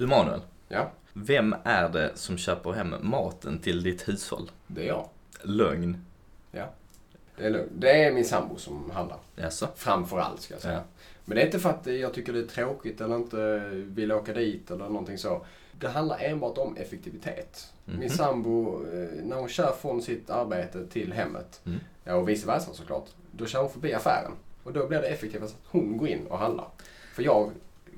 Du Manuel, Ja, vem är det som köper hem maten till ditt hushåll? det är jag. Lögn. Ja. Det är lugnt. Det är min sambo som handlar. Jaså? Framför allt ska jag säga. Ja. Men det är inte för att jag tycker det är tråkigt eller inte vill åka dit eller någonting så. Det handlar enbart om effektivitet. Mhm. Min sambo, eh, när hon kör från sitt arbete till hemmet, Mm. ja, och vice versa såklart, då kör hon förbi affären. Och då blir det effektivast att hon går in och handlar. För jag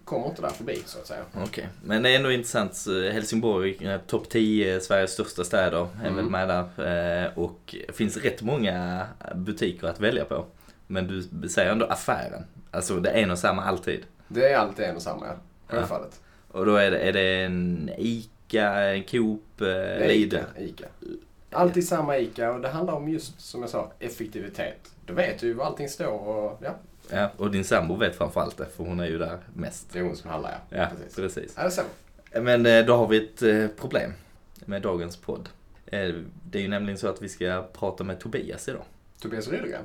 kommer inte där förbi så att säga. Okej, men det är ändå intressant. Eh, Helsingborg, eh, topp 10 Sveriges största städer, är väl Mm. med där. Eh, Och det finns rätt många butiker att välja på. Men du säger ändå affären. Alltså det är en och samma alltid. Det är alltid en och samma, ja. Självfallet. Och då är det, är det en ICA, en Coop, eh, Lidl? Ica. Alltid samma ICA och det handlar om just, som jag sa, effektivitet. Då vet du ju var allting står och ja, Ja, och din sambo vet framförallt det, för hon är ju där mest. det är hon som handlar ja. Ja, Precis. precis. Ja, det så. Men eh, då har vi ett eh, problem med dagens podd. Eh, Det är ju nämligen så att vi ska prata med Tobias idag. Tobias Rydegren.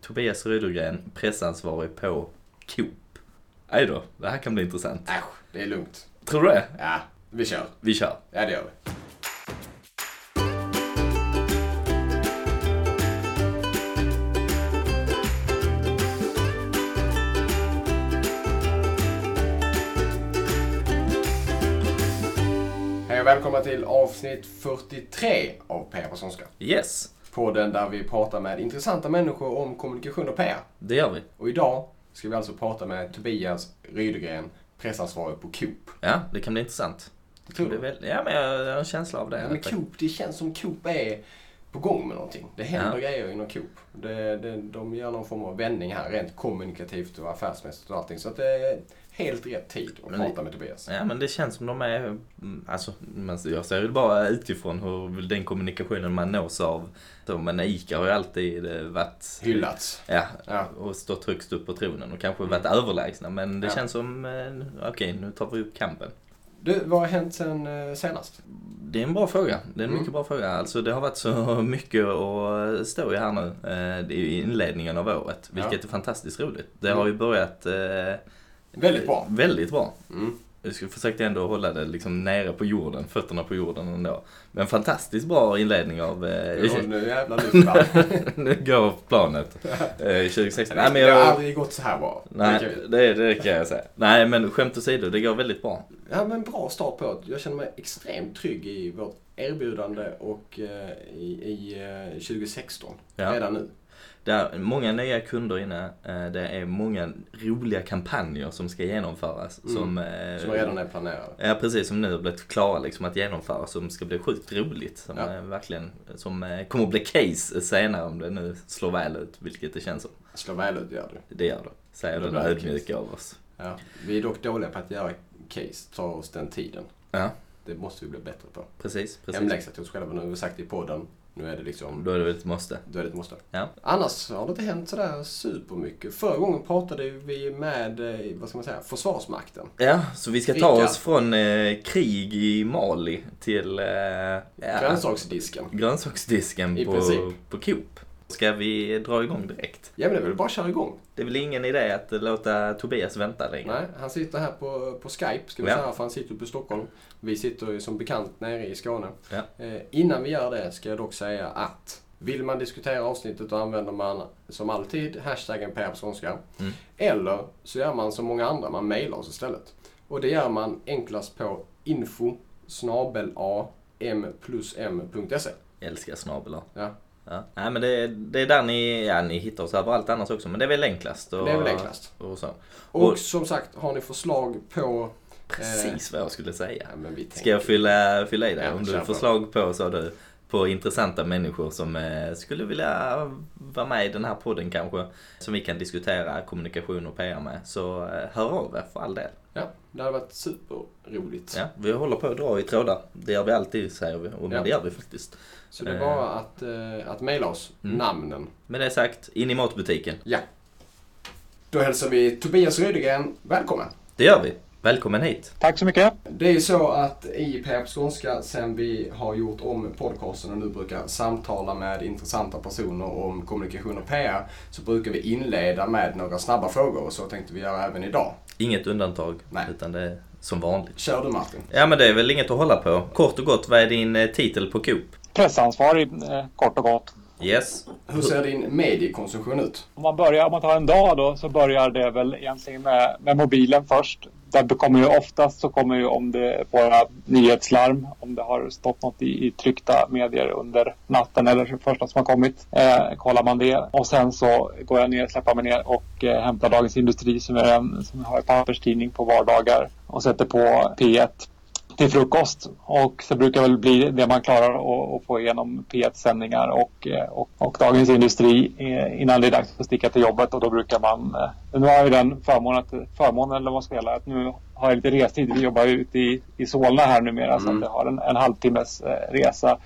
Tobias Rydegren, pressansvarig på Coop. Aj då, det här kan bli intressant. Äsch, det är lugnt. Tror du det? Ja, vi kör. Vi kör. Ja, det gör vi. Välkomna till avsnitt 43 av PR på skånska. Yes, Podden där vi pratar med intressanta människor om kommunikation och PR. det gör vi. Och idag ska vi alltså prata med Tobias Rydegren, pressansvarig på Coop. Ja, det kan bli intressant. Det tror du? väl, ja, men jag har en känsla av det. Ja, men Coop, det känns som Coop är på gång med någonting. Det händer Ja. grejer inom Coop. Det, det, de gör någon form av vändning här, rent kommunikativt och affärsmässigt och allting. Så att det helt rätt tid att Men det- prata med Tobias. Ja men det känns som de är, mm, alltså jag ser ju bara utifrån hur den kommunikationen man nås av. Så, men ICA har ju alltid eh, varit Hyllats. Ja, Ja. och stått högst upp på tronen och kanske varit överlägsna. Men det Ja. känns som, eh, okej nu tar vi upp kampen. Du, vad har hänt sen eh, senast? Det är en bra fråga. Det är en Mm. mycket bra fråga. Alltså det har varit så mycket att stå i här nu. Eh, Det är ju inledningen av året, vilket Ja. är fantastiskt roligt. Det Mm. har ju börjat eh, Väldigt bra. Väldigt bra. Mm. Jag försökte ändå hålla det liksom nere på jorden, fötterna på jorden ändå. Men fantastiskt bra inledning av... Eh, Ja, nu jävlar lyfter nu går planet. Eh, 2016. Nej, men Det har jag, aldrig gått så här bra. Nej, det, det kan jag säga. Nej, men skämt åsido, det går väldigt bra. Ja, men bra start på det. Jag känner mig extremt trygg i vårt erbjudande och eh, i, i eh, 2016. Ja. Redan nu. Det är många nya kunder inne. Eh, Det är många roliga kampanjer som ska genomföras. Mm. Som, eh, Som redan är planerade. Ja precis, som nu har blivit klara liksom att genomföra som ska bli sjukt roligt. Som Ja. eh, verkligen, som kommer att bli case senare om det nu slår väl ut, vilket det känns som. Slår väl ut gör det. Det gör det, säger den ödmjuka av oss. Ja. Vi är dock dåliga på att göra case. Ta oss den tiden. Ja, Det måste vi bli bättre på. precis. precis. Hemläxa till oss själva. Nu har vi sagt i podden. Nu är det liksom, Då är det ett måste. då är det ett måste. Ja. Annars har det inte hänt sådär supermycket. Förra gången pratade vi med, eh, vad ska man säga, Försvarsmakten. Ja, så vi ska ta Rickard. oss från eh, krig i Mali till eh, ja, Grönsaksdisken. grönsaksdisken I på, princip. på Coop. Ska vi dra igång direkt? Ja men det är väl bara att köra igång. Det är väl ingen idé att låta Tobias vänta längre? Nej, han sitter här på, på Skype ska vi Ja. säga, för han sitter uppe i Stockholm. Vi sitter ju som bekant nere i Skåne. Ja. Eh, innan vi gör det ska jag dock säga att vill man diskutera avsnittet då använder man som alltid hashtaggen PR på skånska. Mm. Eller så gör man som många andra, man mailar oss istället. Och det gör man enklast på info snabel a m plus m.se. Älskar snablar. Ja. Ja. Nej men det, det är där ni, ja ni hittar oss överallt annars också men det är väl enklast. Och, Det är väl enklast. Och så. Och, Och- som sagt, har ni förslag på... Precis vad jag skulle säga. Ja, Ska jag fylla, fylla i det? Ja, Om du har förslag på, sa du, på intressanta människor som eh, skulle vilja vara med i den här podden kanske. Som vi kan diskutera kommunikation och PR med. Så eh, hör av er för all del. Ja, det hade varit superroligt. Ja, vi håller på att dra i trådar. Det gör vi alltid säger vi. Och Ja. det gör vi faktiskt. Så det är bara att, eh, att mejla oss Mm. namnen. Med det sagt, in i matbutiken. Ja. Då hälsar vi Tobias Rydegren välkommen. Det gör vi. Välkommen hit. Tack så mycket. Det är ju så att i på skånska, sen vi har gjort om podcasten och nu brukar samtala med intressanta personer om kommunikation och PR, så brukar vi inleda med några snabba frågor och så tänkte vi göra även idag. Inget undantag. Nej. Utan det, som vanligt. Kör du Martin. Ja men det är väl inget att hålla på. Kort och gott, vad är din eh, titel på Coop? Pressansvarig, eh, kort och gott. Yes. Hur ser din mediekonsumtion ut? Om man, börjar, om man tar en dag då så börjar det väl egentligen med, med mobilen först. Där kommer ju oftast så kommer ju om det våra nyhetslarm, om det har stått något i, i tryckta medier under natten eller det första som har kommit. Eh, kollar man det och sen så går jag ner, släpper mig ner och eh, hämtar Dagens Industri som är en som har en papperstidning på vardagar och sätter på P1 till frukost och så brukar väl bli det man klarar att, få igenom P1-sändningar och, och, och, Dagens Industri innan det är dags att sticka till jobbet och då brukar man nu har jag ju den förmånen, förmånen eller vad jag att nu har jag lite restid. Vi jobbar ju ute i, i Solna här numera mm. så att jag har en, en halvtimmes resa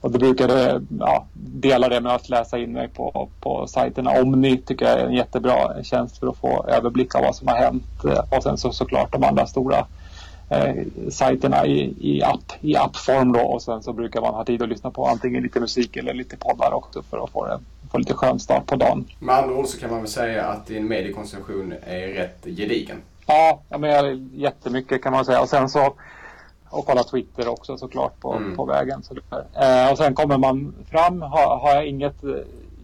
och då brukar det, ja, dela det med att läsa in mig på, på sajterna. Omni tycker jag är en jättebra tjänst för att få överblick av vad som har hänt och sen så såklart de andra stora eh, sajterna i, i, app, i appform då och sen så brukar man ha tid att lyssna på antingen lite musik eller lite poddar också för att få, det, få lite skön start på dagen. Med andra ord så kan man väl säga att din mediekonsumtion är rätt gedigen? Ja, men jättemycket kan man säga och sen så och kolla Twitter också såklart på, mm. på vägen. Så eh, och sen kommer man fram, har, har jag inget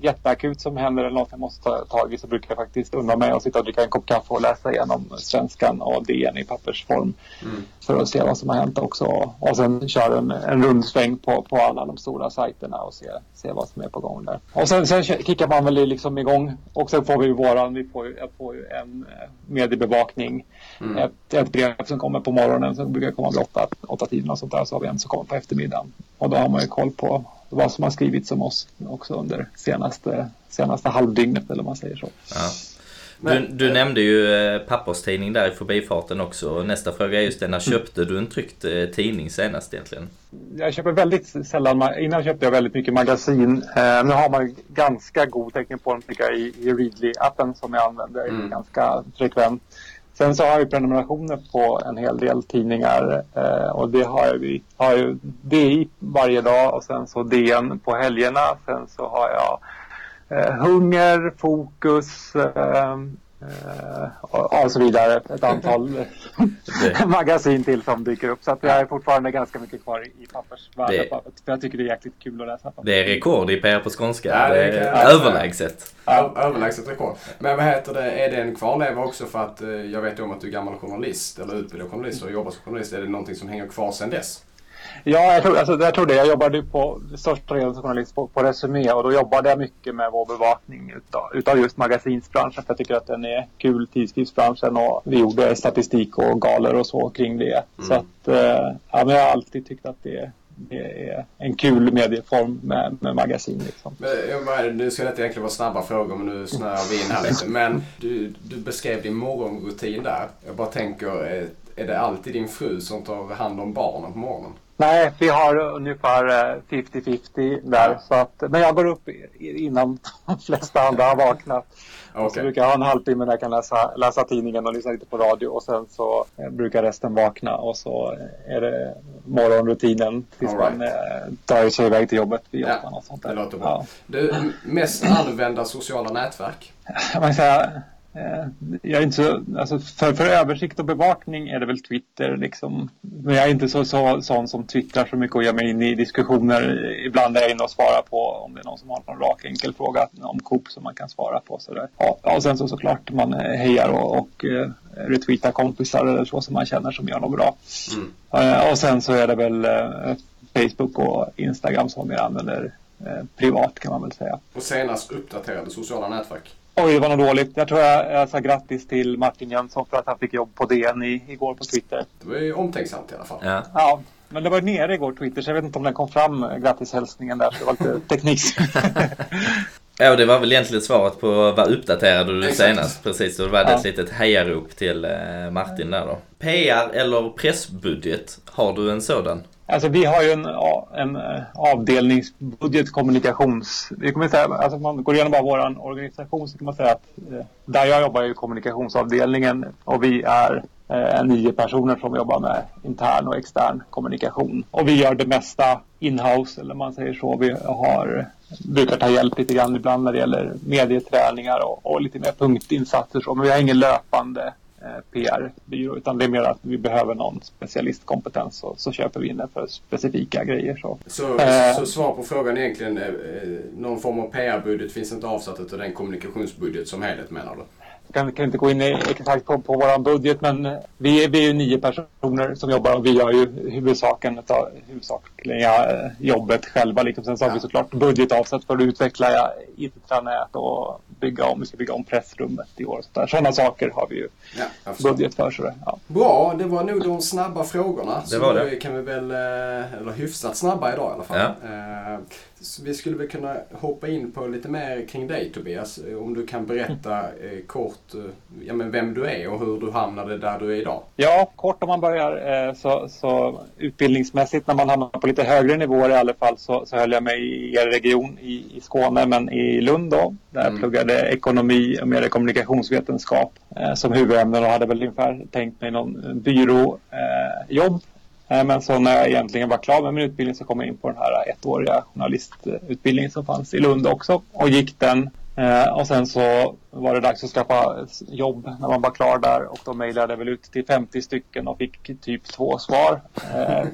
jätteakut som händer eller något jag måste ta tag i så brukar jag faktiskt unna mig och sitta och dricka en kopp kaffe och läsa igenom Svenskan och DN i pappersform. Mm. För att se vad som har hänt också. Och sen köra en, en rundsväng på, på alla de stora sajterna och se, se vad som är på gång där. Och sen, sen kickar man väl liksom igång och sen får vi våran, vi får ju, jag får ju en eh, mediebevakning. Mm. Ett, ett brev som kommer på morgonen som brukar komma vid åtta, åtta tiden och sånt där. Så har vi en som kommer på eftermiddagen. Och då har man ju koll på vad som har skrivits om oss också under senaste, senaste halvdygnet eller man säger så. Ja. Du, du, nämnde ju eh, papperstidning där i förbifarten också. Nästa fråga är just det, när köpte du en tryckt eh, tidning senast egentligen? Jag köper väldigt sällan, innan köpte jag väldigt mycket magasin. Eh, nu har man ganska god täckning på dem tycker jag i, i Readly-appen som jag använder mm. ganska frekvent. Sen så har jag prenumerationer på en hel del tidningar eh, och det har jag, vi har ju DI varje dag och sen så DN på helgerna. Sen så har jag eh, Hunger, Fokus, eh, Eh, och så vidare. Ett antal magasin till som dyker upp. Så att jag är fortfarande ganska mycket kvar i pappersvärlden. För jag tycker det är jäkligt kul att läsa. Det är rekord i PR på skånska. Ja, det är ja, överlägset. Ja, överlägset rekord. Men vad heter det, är det en kvarleva också för att eh, jag vet om att du är gammal journalist eller utbildad journalist och jobbar som journalist. Är det någonting som hänger kvar sedan dess? Ja, jag tror, alltså, jag tror det. Jag jobbade på största delen som journalist på, på Resumé och då jobbade jag mycket med vår bevakning utav, utav just magasinsbranschen. För jag tycker att den är kul, tidskriftsbranschen och vi gjorde statistik och galer och så kring det. Mm. Så att, eh, ja, men jag har alltid tyckt att det, det är en kul medieform med, med magasin. Liksom. Nu ska det inte egentligen vara snabba frågor men nu snöar vi in här lite. Men du, du beskrev din morgonrutin där. Jag bara tänker, är, är det alltid din fru som tar hand om barnen på morgonen? Nej, vi har ungefär 50-50 eh, där. Ja. Så att, men jag går upp innan de flesta andra har vaknat. Okay. så brukar jag ha en halvtimme när jag kan läsa, läsa tidningen och lyssna lite på radio. Och sen så eh, brukar resten vakna och så eh, är det morgonrutinen tills right. man tar sig iväg till jobbet vid ja, och sånt där. Det låter bra. Ja. Du, mest använda sociala nätverk? Man säga, Eh, jag är inte så, alltså för, för översikt och bevakning är det väl Twitter liksom. Men jag är inte så, så sån som twittrar så mycket och ger mig in i diskussioner. Ibland är jag inne och svarar på om det är någon som har någon rak enkel fråga om Coop som man kan svara på. Så Ja, och sen så såklart man hejar och, och uh, retweetar kompisar eller så som man känner som gör något bra. Mm. Uh, och sen så är det väl Facebook och Instagram som jag använder privat kan man väl säga. Och senast uppdaterade sociala nätverk? Oj, det var nog dåligt. Jag tror jag, jag sa grattis till Martin Jönsson för att han fick jobb på DN i, igår på Twitter. Det var ju omtänksamt i alla fall. Ja. ja. Men det var nere igår Twitter så jag vet inte om den kom fram eh, grattishälsningen där. Så det var lite teknik. ja, och det var väl egentligen svaret på vad uppdaterade du senast? Precis, så det var ja. ett litet hejarop till eh, Martin där då. PR eller pressbudget, har du en sådan? Alltså vi har ju en, en eh, avdelningsbudget kommunikations... Vi kommer säga, alltså man går igenom bara vår organisation så kan man säga att eh, där jag jobbar är kommunikationsavdelningen och vi är eh, nio personer som jobbar med intern och extern kommunikation. Och vi gör det mesta inhouse eller man säger så. Vi har, brukar ta hjälp lite grann ibland när det gäller medieträningar och, och lite mer punktinsatser så. Men vi har ingen löpande PR-byrå utan det är mer att vi behöver någon specialistkompetens och så köper vi in det för specifika grejer. Så, så, eh, så svar på frågan egentligen, eh, någon form av PR-budget finns inte avsatt utav den kommunikationsbudget som helhet menar du? kan, kan inte gå in exakt på, på vår budget men vi är, vi är ju nio personer som jobbar och vi gör ju huvudsaken av huvudsakliga eh, jobbet själva. Liksom. Sen så har vi såklart budget avsatt för att utveckla intranät och bygga om, vi ska bygga om pressrummet i år. Så Sådana saker har vi ju ja, budget för. Så det, ja. Bra, det var nog de snabba frågorna. Det var det. Så kan vi väl, eh, eller hyfsat snabba idag i alla fall. Ja. Eh, vi skulle väl kunna hoppa in på lite mer kring dig Tobias. Om du kan berätta eh, kort eh, ja, men vem du är och hur du hamnade där du är idag. Ja, kort om man börjar eh, så, så utbildningsmässigt när man hamnar på lite högre nivåer i alla fall så, så höll jag mig i er region i, i Skåne men i Lund då. Där jag mm. pluggade ekonomi och mer kommunikationsvetenskap eh, som huvudämnen och hade väl ungefär tänkt mig någon byråjobb eh, Eh, men så när jag egentligen var klar med min utbildning så kom jag in på den här ettåriga journalistutbildningen som fanns i Lund också och gick den. Eh, och sen så var det dags att skaffa jobb när man var klar där och då mejlade jag väl ut till 50 stycken och fick typ två svar. Eh,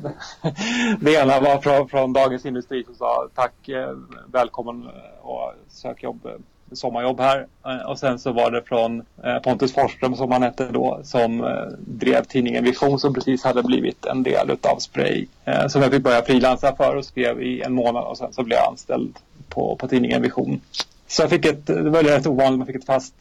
det ena var från, från Dagens Industri som sa tack, eh, välkommen och sök jobb sommarjobb här. Eh, och sen så var det från eh, Pontus Forsström som han hette då som eh, drev tidningen Vision som precis hade blivit en del utav Spray. Som jag fick börja frilansa för och skrev i en månad och sen så blev jag anställd på, på tidningen Vision. Så jag fick ett, det var rätt ovanligt, man fick ett fast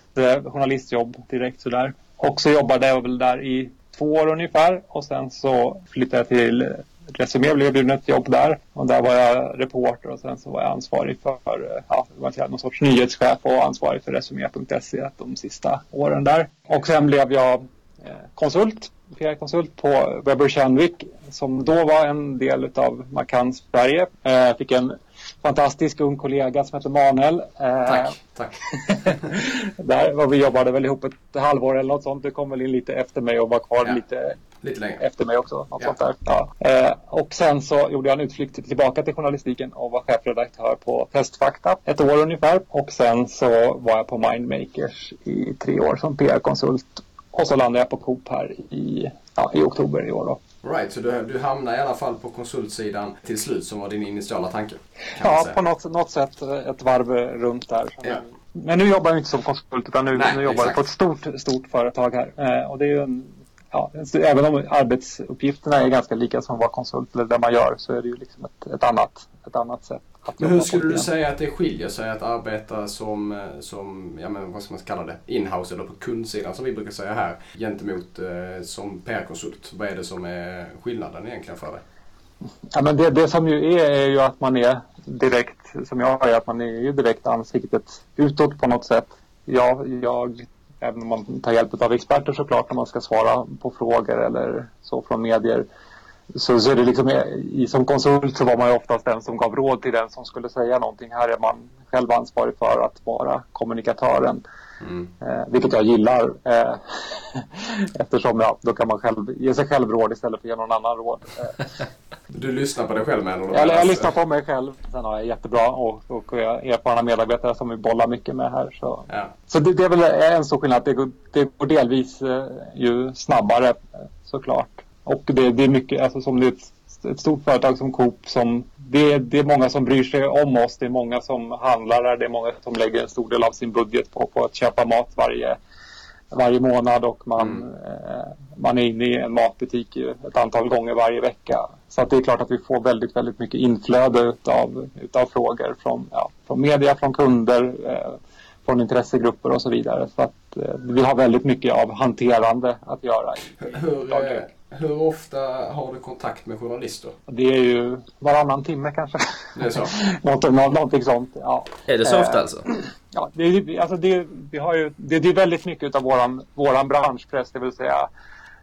journalistjobb direkt sådär. Och så jobbade jag väl där i två år ungefär och sen så flyttade jag till Resumé blev jag bjuden ett jobb där och där var jag reporter och sen så var jag ansvarig för, eh, ja, man säga, någon sorts nyhetschef och ansvarig för Resumé.se de sista åren där. Och sen blev jag eh, konsult, PR-konsult på Webber Chandvik som då var en del av Markant Sverige. Jag fick en fantastisk ung kollega som heter Manuel. Eh, tack, tack. där var vi jobbade väl ihop ett halvår eller något sånt. Du kom väl in lite efter mig och var kvar ja. lite Lite längre. Efter mig också. Något ja. sånt där. Ja. Eh, och sen så gjorde jag en utflykt tillbaka till journalistiken och var chefredaktör på Testfakta ett år ungefär. Och sen så var jag på Mindmakers i tre år som PR-konsult. Och så landade jag på Coop här i, ja, i oktober i år då. Right, så du, du hamnar i alla fall på konsultsidan till slut som var din initiala tanke? Ja, på något, något sätt ett varv runt där. Ja. Men nu jobbar jag inte som konsult utan nu, Nej, nu jobbar jag på ett stort, stort företag här. Eh, och det är en ja, även om arbetsuppgifterna är ganska lika som vad konsult eller det man gör så är det ju liksom ett, ett, annat, ett annat sätt. Att men hur skulle du säga att det skiljer sig att arbeta som, som ja, men vad ska man kalla det, inhouse eller på kundsidan som vi brukar säga här gentemot eh, som PR-konsult? Vad är det som är skillnaden egentligen för dig? Ja, men det, det som ju är är ju att man är direkt, som jag är, att man är ju direkt ansiktet utåt på något sätt. Jag, jag även om man tar hjälp av experter såklart när man ska svara på frågor eller så från medier. Så, så är det liksom, i, som konsult så var man ju oftast den som gav råd till den som skulle säga någonting. Här är man själv ansvarig för att vara kommunikatören. Mm. Eh, vilket jag gillar. Eh, eftersom ja, då kan man själv ge sig själv råd istället för att ge någon annan råd. Eh. Du lyssnar på dig själv med Jag, jag lyssnar på mig själv. Sen har jag jättebra och, och erfarna medarbetare som vi bollar mycket med här. Så, ja. så det, det, är väl en stor skillnad. Det går, det går delvis ju snabbare såklart. Och det, det är mycket, alltså som det är ett, ett stort företag som Coop som det, det, är många som bryr sig om oss. Det är många som handlar där. Det är många som lägger en stor del av sin budget på, på att köpa mat varje, varje månad och man, mm. eh, man är inne i en matbutik ett antal gånger varje vecka. Så det är klart att vi får väldigt, väldigt mycket inflöde utav, utav frågor från, ja, från media, från kunder, eh, från intressegrupper och så vidare. Så att eh, vi har väldigt mycket av hanterande att göra. I, i hur, hur ofta har du kontakt med journalister? Det är ju varannan timme kanske. Det är så? någonting, någonting sånt, ja. Är det så ofta alltså? Ja, det är, alltså det, vi har ju, det, det är väldigt mycket av våran, våran branschpress, det vill säga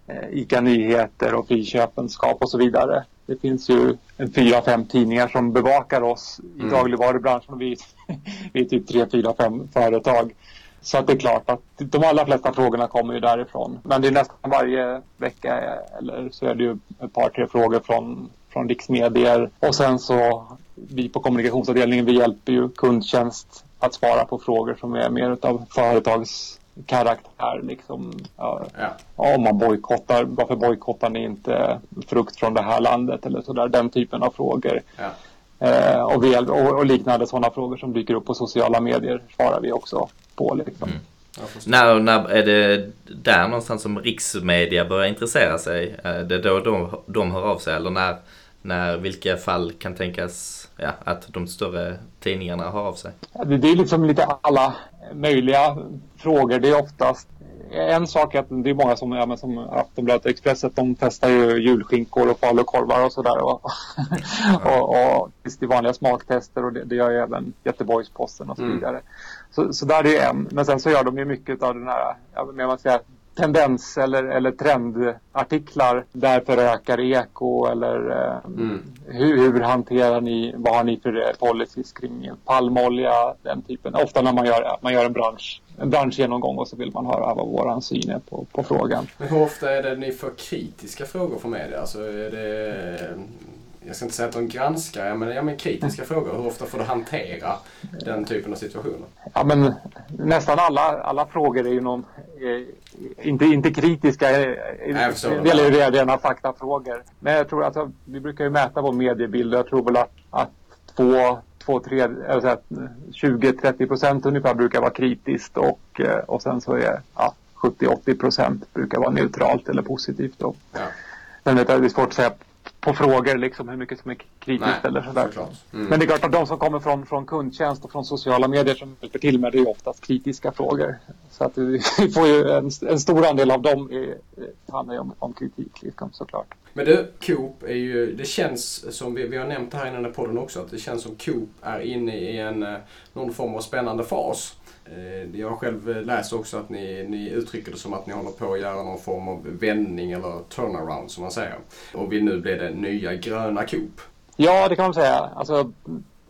eh, ICA Nyheter och Friköpenskap och så vidare. Det finns ju en fyra, fem tidningar som bevakar oss i mm. dagligvarubranschen vi, vi är typ tre, fyra, fem företag. Så att det är klart att de allra flesta frågorna kommer ju därifrån. Men det är nästan varje vecka eller så är det ju ett par, tre frågor från, från riksmedier. Och sen så vi på kommunikationsavdelningen, vi hjälper ju kundtjänst att svara på frågor som är mer av företags karaktär. Liksom. Ja, ja. Om man bojkottar, varför bojkottar ni inte frukt från det här landet eller sådär, den typen av frågor. Ja. Eh, och, vi, och, och, liknande sådana frågor som dyker upp på sociala medier svarar vi också på. Liksom. Mm. När, när är det där någonstans som riksmedia börjar intressera sig? Är det då de, de hör av sig eller när, när vilka fall kan tänkas ja, att de större tidningarna hör av sig? Det är liksom lite alla möjliga frågor. Det är oftast en sak är att det är många som, ja, men som Aftonbladet och Expresset, de testar ju julskinkor och falukorvar och sådär. Och, och, och, det är vanliga smaktester och det, det gör ju även Göteborgs-Posten och så mm. vidare. Mm. Så, så där är det en. Men sen så gör de ju mycket av den här, ja, man säga, tendens eller, eller trendartiklar. Därför ökar eko eller eh, mm. hur, hur, hanterar ni, vad har ni för policies kring palmolja, den typen. Ofta när man gör, man gör en, bransch, en branschgenomgång och så vill man höra vad våran syn är på, på frågan. Men hur ofta är det ni får kritiska frågor från media? Alltså är det jag ska inte säga att de granskar, men, ja, men kritiska mm. frågor. Hur ofta får du hantera den typen av situationer? Ja, men nästan alla, alla frågor är ju någon, eh, inte, inte kritiska, eh, det gäller ju rena faktafrågor. Men jag tror att alltså, vi brukar ju mäta vår mediebild och jag tror väl att, att två, två tre, 20-30 procent ungefär brukar vara kritiskt och, eh, och sen så är ja, 70-80 procent brukar vara neutralt eller positivt. Då. Ja. Jag, det är svårt att säga på frågor liksom hur mycket som är kritiskt Nej, eller sådär. Mm. Men det är klart att de som kommer från, från kundtjänst och från sociala medier som hjälper till med det är oftast kritiska frågor. Så att vi får ju en, en stor andel av dem är, handlar ju om, om kritik liksom, såklart. Men du, Coop är ju, det känns som vi, vi har nämnt här i den här podden också, att det känns som Coop är inne i en, eh, någon form av spännande fas. Eh, jag har själv eh, läst också att ni, ni uttrycker det som att ni håller på att göra någon form av vändning eller turnaround som man säger. Och vill nu bli det nya gröna Coop. Ja, det kan man säga. Alltså,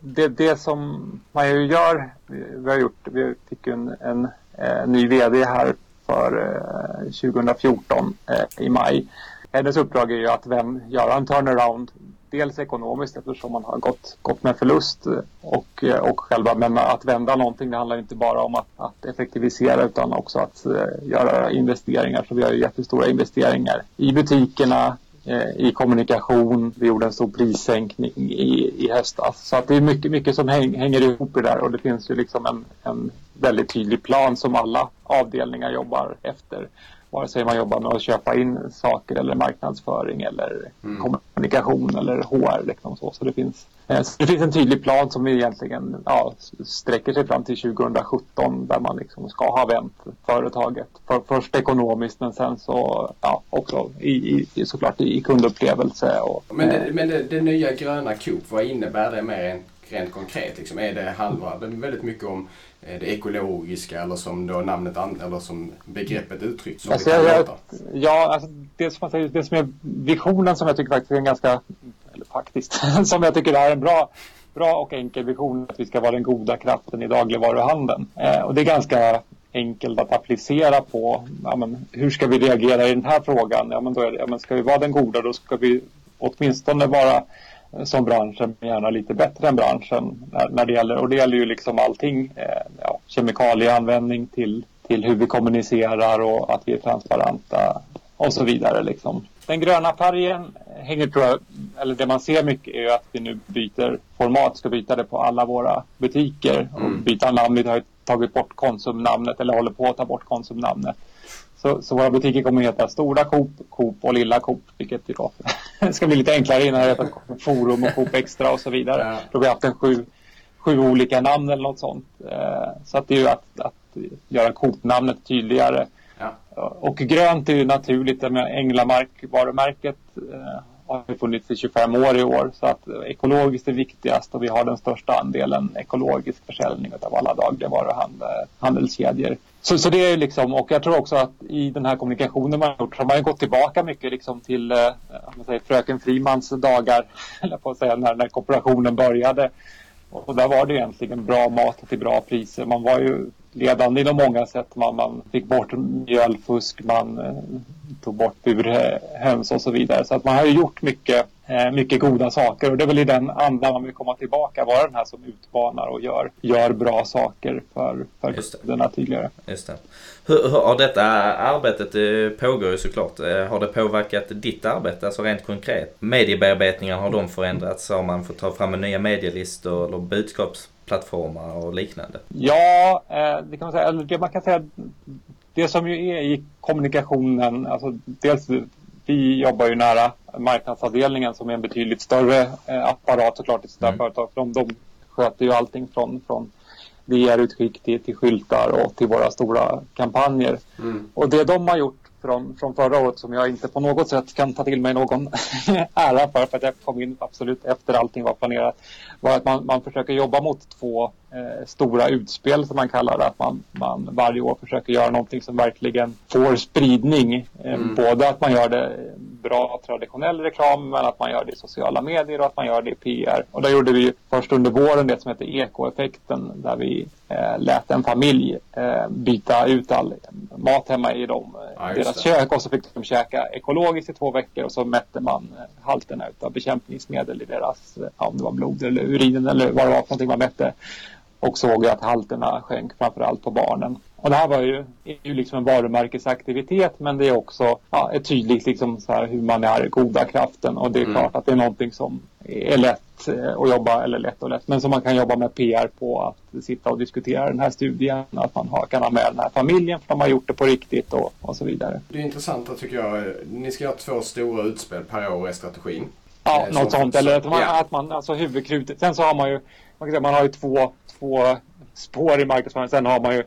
det, det som man ju gör, vi har gjort, vi fick en, en, en ny VD här för eh, 2014 eh, i maj. Hennes uppdrag är ju att vem, göra en turnaround dels ekonomiskt eftersom man har gått, gått med förlust eh, och, eh, och själva, men att vända någonting det handlar inte bara om att, att effektivisera utan också att uh, göra investeringar. Så vi har ju jättestora investeringar i butikerna, uh, i kommunikation. Vi gjorde en stor prissänkning i, i höstas. Så att det är mycket, mycket som häng, hänger ihop i det där och det finns ju liksom en, en väldigt tydlig plan som alla avdelningar jobbar efter vare sig man jobbar med att köpa in saker eller marknadsföring eller mm. kommunikation eller HR. Liksom så. så det, finns, eh, det finns en tydlig plan som egentligen ja, sträcker sig fram till 2017 där man liksom ska ha vänt företaget. För, först ekonomiskt men sen så ja, också i, i, såklart i kundupplevelse. Och, men det, men det, det nya gröna Coop, vad innebär det mer än rent konkret? Liksom, är det handlar det väldigt mycket om Eh, det ekologiska eller som då namnet eller som begreppet uttrycks? Alltså, jag, ja, alltså, det, som, det som är visionen som jag tycker faktiskt är en ganska, eller faktiskt, som jag tycker är en bra, bra och enkel vision att vi ska vara den goda kraften i dagligvaruhandeln. Eh, och det är ganska enkelt att applicera på ja, men, hur ska vi reagera i den här frågan? Ja, men då är det, ja, men ska vi vara den goda då ska vi åtminstone vara som branschen, gärna lite bättre än branschen när, när det gäller, och det gäller ju liksom allting, eh, ja, kemikalieanvändning till, till hur vi kommunicerar och att vi är transparenta och så vidare. Liksom. Den gröna färgen hänger, tror jag, eller det man ser mycket är att vi nu byter format, ska byta det på alla våra butiker och mm. byta namn. Vi har tagit bort Konsumnamnet eller håller på att ta bort Konsumnamnet. Så, så våra butiker kommer att heta Stora Coop, Coop och Lilla Coop, vilket då ska bli lite enklare innan det heter Forum och Coop Extra och så vidare. Ja. Då har vi haft en sju, sju olika namn eller något sånt. Eh, så att det är ju att, att göra Coop-namnet tydligare. Ja. Och grönt är ju naturligt, Änglamark varumärket eh, har funnits i 25 år i år så att ekologiskt är viktigast och vi har den största andelen ekologisk försäljning av alla dagligvaruhandelskedjor. Så, så det är liksom, och jag tror också att i den här kommunikationen man har gjort så har man gått tillbaka mycket liksom till eh, man säger, fröken Frimans dagar, eller på att säga, när, när kooperationen började. Och där var det egentligen bra mat till bra priser. Man var ju ledande inom många sätt. Man, man fick bort mjölfusk, man eh, tog bort burhöns och så vidare. Så att man har ju gjort mycket, eh, mycket goda saker och det är väl i den andan man vill komma tillbaka. Vara den här som utmanar och gör, gör bra saker för, för kunderna tydligare. Just det. Hur, hur har detta arbetet det pågår ju såklart. Eh, har det påverkat ditt arbete, alltså rent konkret? Mediebearbetningar, har de förändrats? Har man fått ta fram nya medielistor eller budskapsplattformar och liknande? Ja, eh, det kan man säga. Eller det man kan säga det som ju är i kommunikationen, alltså dels vi jobbar ju nära marknadsavdelningen som är en betydligt större eh, apparat såklart i ett större mm. företag. För de, de sköter ju allting från, från VR-utskick till, till skyltar och till våra stora kampanjer. Mm. Och det de har gjort från, från förra året som jag inte på något sätt kan ta till mig någon ära för, för att jag kom in absolut efter allting var planerat, var att man, man försöker jobba mot två eh, stora utspel som man kallar det. Att man, man varje år försöker göra någonting som verkligen får spridning. Eh, mm. Både att man gör det bra traditionell reklam men att man gör det i sociala medier och att man gör det i PR. Och där gjorde vi först under våren det som heter ekoeffekten där vi eh, lät en familj eh, byta ut all mat hemma i dem, ja, deras kök och så fick de käka ekologiskt i två veckor och så mätte man eh, halterna av bekämpningsmedel i deras, eh, om det var blod eller urinen eller vad det var för någonting man mätte och såg att halterna sjönk framförallt på barnen. Och det här var ju, är ju liksom en varumärkesaktivitet men det är också ja, ett tydligt liksom så här hur man är goda kraften och det är mm. klart att det är någonting som är lätt eh, att jobba, eller lätt och lätt, men som man kan jobba med PR på att sitta och diskutera den här studien, att man har, kan ha med den här familjen för de har gjort det på riktigt och, och så vidare. Det är intressant tycker jag. Ni ska göra två stora utspel per år i strategin. Ja, eh, något sånt. Eller att man, ja. att man alltså huvudkrutet. Sen så har man ju, man kan säga, man har ju två, två spår i marknadsföringen. Sen har man ju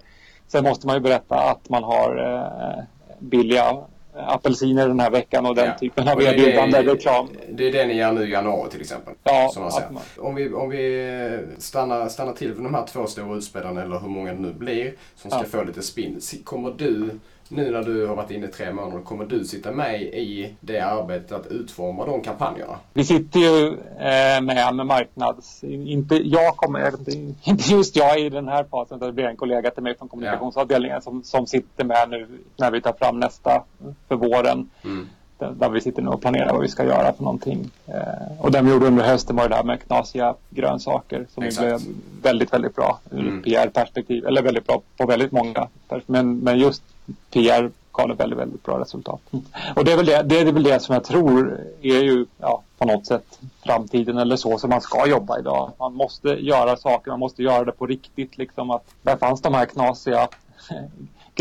Sen måste man ju berätta att man har eh, billiga apelsiner den här veckan och den ja. typen av erbjudande reklam. Det är det ni gör nu i januari till exempel. Ja, som man säger. Man... Om vi, om vi stannar, stannar till för de här två stora utspelarna eller hur många det nu blir som ska ja. få lite spinn. Kommer du nu när du har varit inne tre månader, kommer du sitta med i det arbetet att utforma de kampanjerna? Vi sitter ju eh, med med marknads... Inte, jag kommer, inte just jag i den här fasen, det blir en kollega till mig från kommunikationsavdelningen som, som sitter med nu när vi tar fram nästa för våren. Mm. Där vi sitter nu och planerar vad vi ska göra för någonting. Eh, och den vi gjorde under hösten var det här med knasiga grönsaker som blev väldigt, väldigt bra ur mm. PR-perspektiv. Eller väldigt bra på väldigt många. Men, men just PR gav ett väldigt, väldigt bra resultat. Och det är, väl det, det är väl det som jag tror är ju ja, på något sätt framtiden eller så som man ska jobba idag. Man måste göra saker, man måste göra det på riktigt. Liksom att där fanns de här knasiga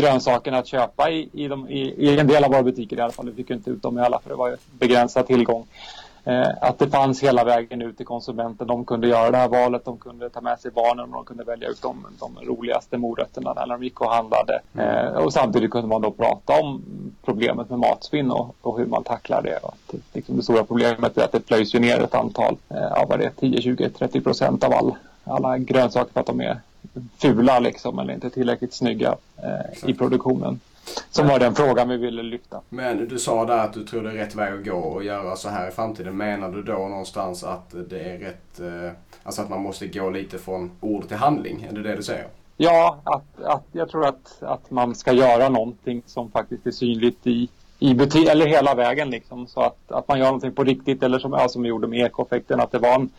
grönsakerna att köpa i, i, de, i, i, en del av våra butiker i alla fall. Vi fick inte ut dem i alla för det var ju begränsad tillgång. Eh, att det fanns hela vägen ut till konsumenten. De kunde göra det här valet, de kunde ta med sig barnen och de kunde välja ut de, de roligaste morötterna när de gick och handlade. Eh, och samtidigt kunde man då prata om problemet med matsvinn och, och hur man tacklar det. Och att, liksom det stora problemet är att det plöjs ju ner ett antal, eh, vad det är, 10, 20, 30 procent av all, alla grönsaker för att de är fula liksom eller inte tillräckligt snygga eh, i produktionen. Som var den frågan vi ville lyfta. Men du sa där att du tror det är rätt väg att gå och göra så här i framtiden. Menar du då någonstans att det är rätt, eh, alltså att man måste gå lite från ord till handling? Är det det du säger? Ja, att, att jag tror att, att man ska göra någonting som faktiskt är synligt i, i butik, eller hela vägen liksom. Så att, att man gör någonting på riktigt eller som, ja, som vi gjorde med ekoeffekten, att det var en,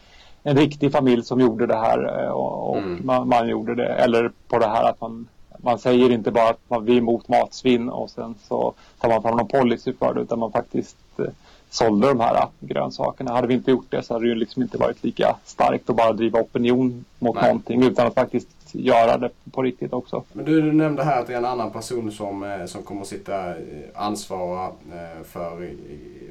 en riktig familj som gjorde det här eh, och, och mm. man, man, gjorde det. Eller på det här att man man säger inte bara att man, vi är emot matsvinn och sen så tar man fram någon policy för det utan man faktiskt eh, sålde de här grönsakerna. Hade vi inte gjort det så hade det ju liksom inte varit lika starkt att bara driva opinion mot Nej. någonting utan att faktiskt göra det på riktigt också. Men du, du nämnde här att det är en annan person som, eh, som kommer att sitta eh, ansvara för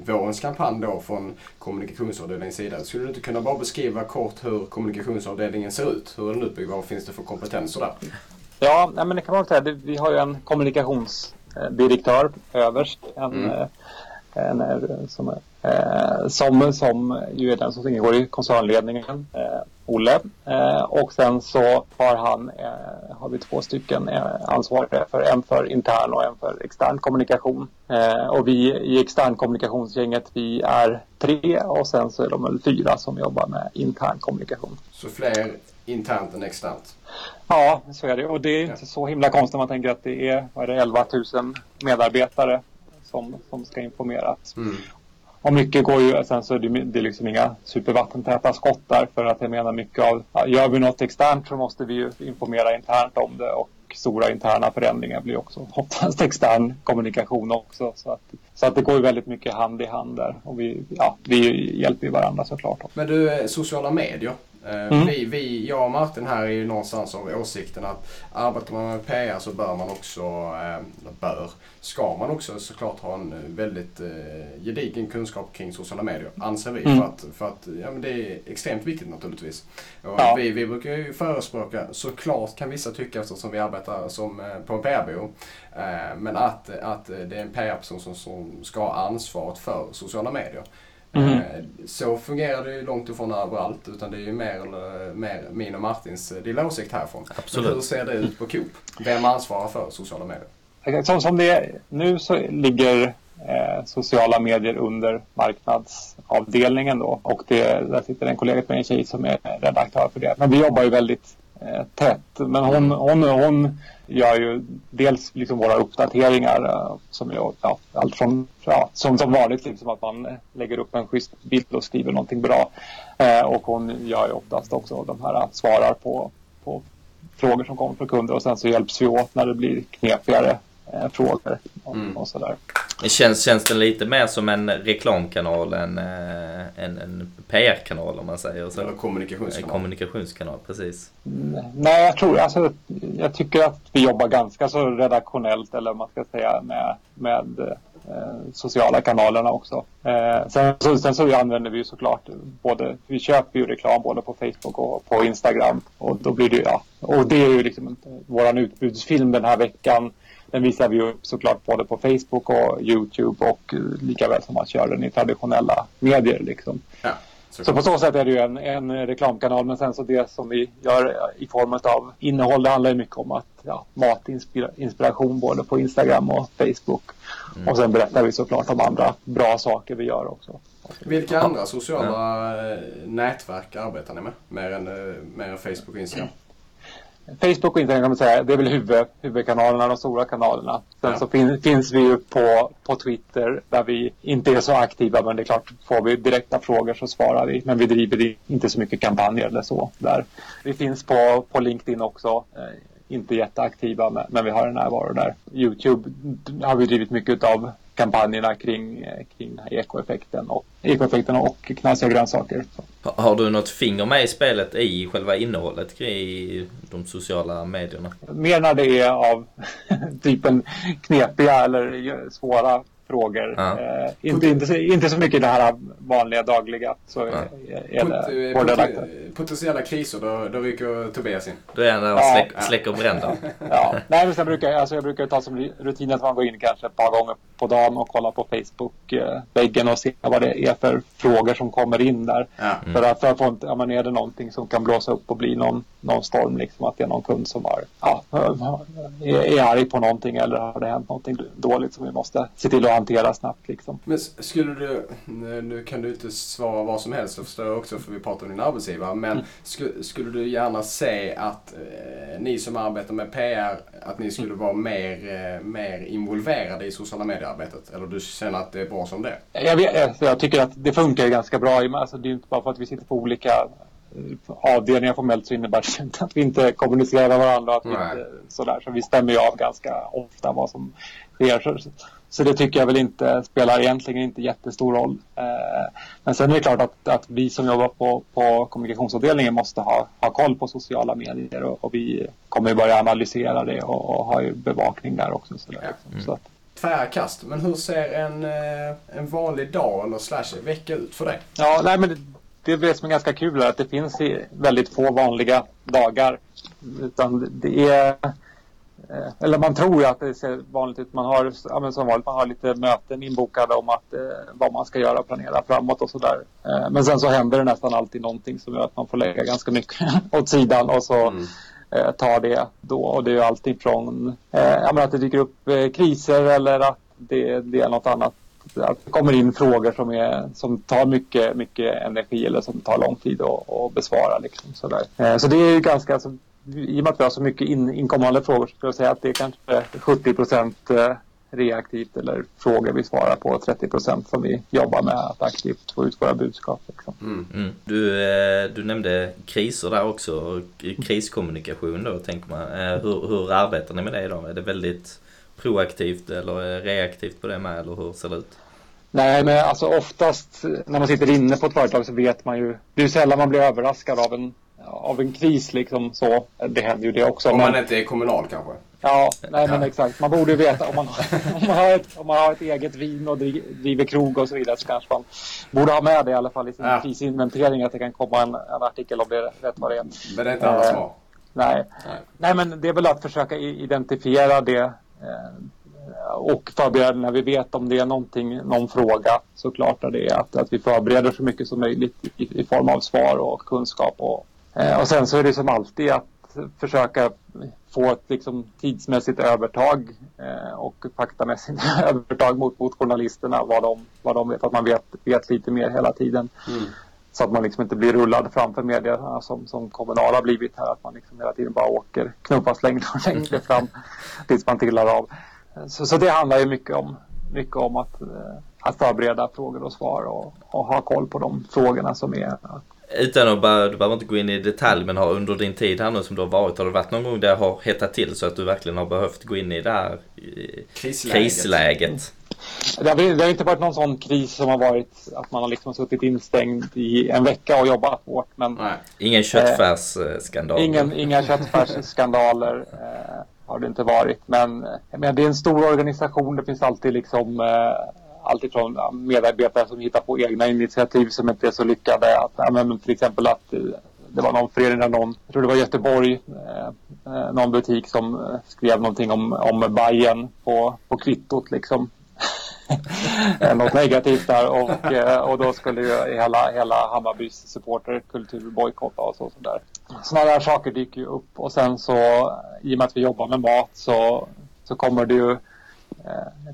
vårens kampanj då från kommunikationsavdelningens sida. Skulle du inte kunna bara beskriva kort hur kommunikationsavdelningen ser ut? Hur är den uppbyggd? Vad finns det för kompetenser där? Ja, men det kan man säga. Vi har ju en kommunikationsdirektör överst. En, mm. Eh, en, eh, som, eh, som, som ju är den som ingår i koncernledningen, Olle. Och sen så har han, har vi två stycken ansvariga för en för intern och en för extern kommunikation. och vi i externkommunikationsgänget, vi är tre och sen så är de väl fyra som jobbar med intern kommunikation. Så fler internt än externt. Ja, så är det. Och det är inte så himla konstigt när man tänker att det är, vad är det 11 000 medarbetare som, som ska informeras. Mm. Och mycket går ju, sen så är det, det är liksom inga supervattentäta skott där för att jag menar mycket av, gör vi något externt så måste vi ju informera internt om det och stora interna förändringar blir också oftast extern kommunikation också. Så att, så att det går ju väldigt mycket hand i hand där och vi, ja, vi hjälper ju varandra såklart. Men du, eh, sociala medier, mm. Vi, vi, jag och Martin här är ju någonstans av åsikten att arbetar man med PR så bör man också, eh, bör, ska man också såklart ha en väldigt eh, gedigen kunskap kring sociala medier, anser vi. Mm. För att, för att ja, men det är extremt viktigt naturligtvis. Ja. vi, vi brukar ju förespråka, såklart kan vissa tycka eftersom vi arbetar som, på en PR-byrå, men att, att det är en PR-person som, som ska ha ansvaret för sociala medier. Mm. Så fungerar det ju långt ifrån överallt utan det är ju mer, eller, mer min och Martins eh, lilla åsikt härifrån. Absolut. Men hur ser det ut på Coop? Vem ansvarar för sociala medier? Som, som det är nu så ligger eh, sociala medier under marknadsavdelningen då och det, där sitter en kollega med en tjej som är redaktör för det. Men vi jobbar ju väldigt Eh, tätt. Men hon, hon, hon gör ju dels liksom våra uppdateringar eh, som gör ja, allt från, ja, som, som vanligt liksom att man lägger upp en schysst bild och skriver någonting bra. Eh, och hon gör ju oftast också de här, svarar på, på frågor som kommer från kunder och sen så hjälps vi åt när det blir knepigare eh, frågor och, mm. och sådär. Känns, känns den lite mer som en reklamkanal än eh, en, en PR-kanal om man säger så? Eller kommunikationskanal. En kommunikationskanal, precis. Nej, jag tror, alltså, jag tycker att vi jobbar ganska så redaktionellt eller man ska säga med, med eh, sociala kanalerna också. Eh, sen, så, sen så använder vi ju såklart både, vi köper ju reklam både på Facebook och på Instagram och då blir det ja, och det är ju liksom våran utbudsfilm den här veckan den visar vi upp såklart både på Facebook och Youtube och lika väl som man kör den i traditionella medier. Liksom. Ja, så på så sätt är det ju en, en, reklamkanal men sen så det som vi gör i form av innehåll det handlar ju mycket om att ja, matinspiration både på Instagram och Facebook. Mm. Och sen berättar vi såklart om andra bra saker vi gör också. Vilka andra sociala ja. nätverk arbetar ni med? Mer än, eh, mer än Facebook och Instagram? Facebook och Instagram kan man säga, det är väl huvud, huvudkanalerna, de stora kanalerna. Sen ja. så fin, finns vi ju på, på Twitter där vi inte är så aktiva men det är klart, får vi direkta frågor så svarar vi. Men vi driver inte så mycket kampanjer eller så där. Vi finns på, på LinkedIn också. Eh, inte jätteaktiva men, men vi har en närvaro där. Youtube har vi drivit mycket av kampanjerna kring, eh, kring ekoeffekten och, ekoeffekten och knasiga grönsaker. Har du något finger med i spelet i själva innehållet i de sociala medierna? Mer när det är av typen knepiga eller svåra frågor. Ja. Eh, inte, inte, inte så mycket det här vanliga dagliga. Så ja. är det pot, pot, potentiella kriser, då, då rycker Tobias in. Då är han där och ja. släck, släcker bränder. ja. Nej, men sen brukar, alltså jag brukar ta som rutin att man går in kanske ett par gånger på dagen och kollar på Facebook-väggen och ser vad det är för frågor som kommer in där. Ja. Mm. För att, för att få, ja, men är det någonting som kan blåsa upp och bli någon, någon storm, liksom att det är någon kund som har, ja, är, arg på någonting eller har det hänt någonting dåligt som vi måste se till att hantera snabbt. Liksom. Men skulle du, nu kan du inte svara vad som helst, det förstår jag också för vi pratar om din arbetsgivare, men mm. skulle, skulle du gärna se att eh, ni som arbetar med PR, att ni skulle vara mer, eh, mer involverade i sociala mediearbetet? Eller du känner att det är bra som det Jag, vet, jag tycker att det funkar ganska bra. Alltså, det är inte bara för att vi sitter på olika avdelningar formellt så innebär det inte att vi inte kommunicerar med varandra. Att vi inte, sådär. Så vi stämmer ju av ganska ofta vad som sker. Så det tycker jag väl inte spelar egentligen inte jättestor roll. Eh, men sen är det klart att, att vi som jobbar på, på kommunikationsavdelningen måste ha, ha koll på sociala medier och, och vi kommer börja analysera det och, och ha ju bevakning där också. Så där, mm. så att. Tvärkast, men hur ser en, eh, en vanlig dag eller slash vecka ut för dig? Ja, nej men det, är det som är ganska kul, att det finns väldigt få vanliga dagar. Utan det är Eh, eller man tror ju att det ser vanligt ut. Man har, ja, som vanligt, man har lite möten inbokade om att, eh, vad man ska göra och planera framåt och sådär. Eh, men sen så händer det nästan alltid någonting som gör att man får lägga ganska mycket åt sidan och så mm. tar det då. Och det är ju alltid från att det dyker upp kriser eller att det, det är något annat att det kommer in frågor som, är, som tar mycket, mycket energi eller som tar lång tid att, att besvara. Liksom, sådär. Eh, så det är ju ganska, alltså, i och med att vi har så mycket in, inkommande frågor så skulle jag säga att det är kanske 70 procent eh, reaktivt eller frågor vi svarar på 30 procent som vi jobbar med att aktivt få ut våra budskap. Liksom. Mm. Mm. Du, eh, du nämnde kriser där också, kriskommunikation då tänker man. Hur, hur arbetar ni med det då? Är det väldigt proaktivt eller reaktivt på det med eller hur ser det ut? Nej, men alltså oftast när man sitter inne på ett företag så vet man ju. Det är sällan man blir överraskad av en, av en kris liksom så. Det händer ju det också. Om man men, inte är kommunal kanske? Ja, nej men exakt. Man borde ju veta om man, om man, har, ett, om man har ett eget vin och driver krog och så vidare så kanske man borde ha med det i alla fall i sin ja. krisinventering att det kan komma en, en artikel om det rätt vad det är. Men det är inte alla som har? Nej. nej. nej, men det är väl att försöka identifiera det Eh, Eh, och förbereda när vi vet om det är någonting, någon fråga såklart är det att, att vi förbereder så mycket som möjligt i, i form av svar och kunskap. Och, eh, och sen så är det som alltid att försöka få ett liksom, tidsmässigt övertag eh, och faktamässigt övertag mot, mot journalisterna vad de, vad de vet, att man vet, vet lite mer hela tiden. Mm. Så att man liksom inte blir rullad framför media som, som kommunal har blivit här. Att man liksom hela tiden bara åker knuffas längre och längre fram tills man trillar av. Så, så det handlar ju mycket om, mycket om att, eh, att förbereda frågor och svar och, och ha koll på de frågorna som är utan att bara, du behöver inte gå in i detalj men har under din tid här nu som du har varit, har det varit någon gång det har hettat till så att du verkligen har behövt gå in i det här krisläget? krisläget? Det har, det har, inte varit någon sån kris som har varit att man har liksom suttit instängd i en vecka och jobbat hårt. Men, Nej. Ingen köttfärsskandal? Eh, ingen, inga köttfärsskandaler eh, har det inte varit. Men, men det är en stor organisation. Det finns alltid liksom eh, alltifrån medarbetare som hittar på egna initiativ som inte är så lyckade. Att, ja, till exempel att eh, det var någon förening där någon, jag tror det var Göteborg, eh, eh någon butik som skrev någonting om, om Bajen på, på kvittot liksom. Eh, något negativt där och, eh, och då skulle ju hela, hela Hammarbys supporterkultur bojkotta och så. Sådär. Sådana där saker dyker ju upp och sen så eh, i och med att vi jobbar med mat så, så kommer det ju,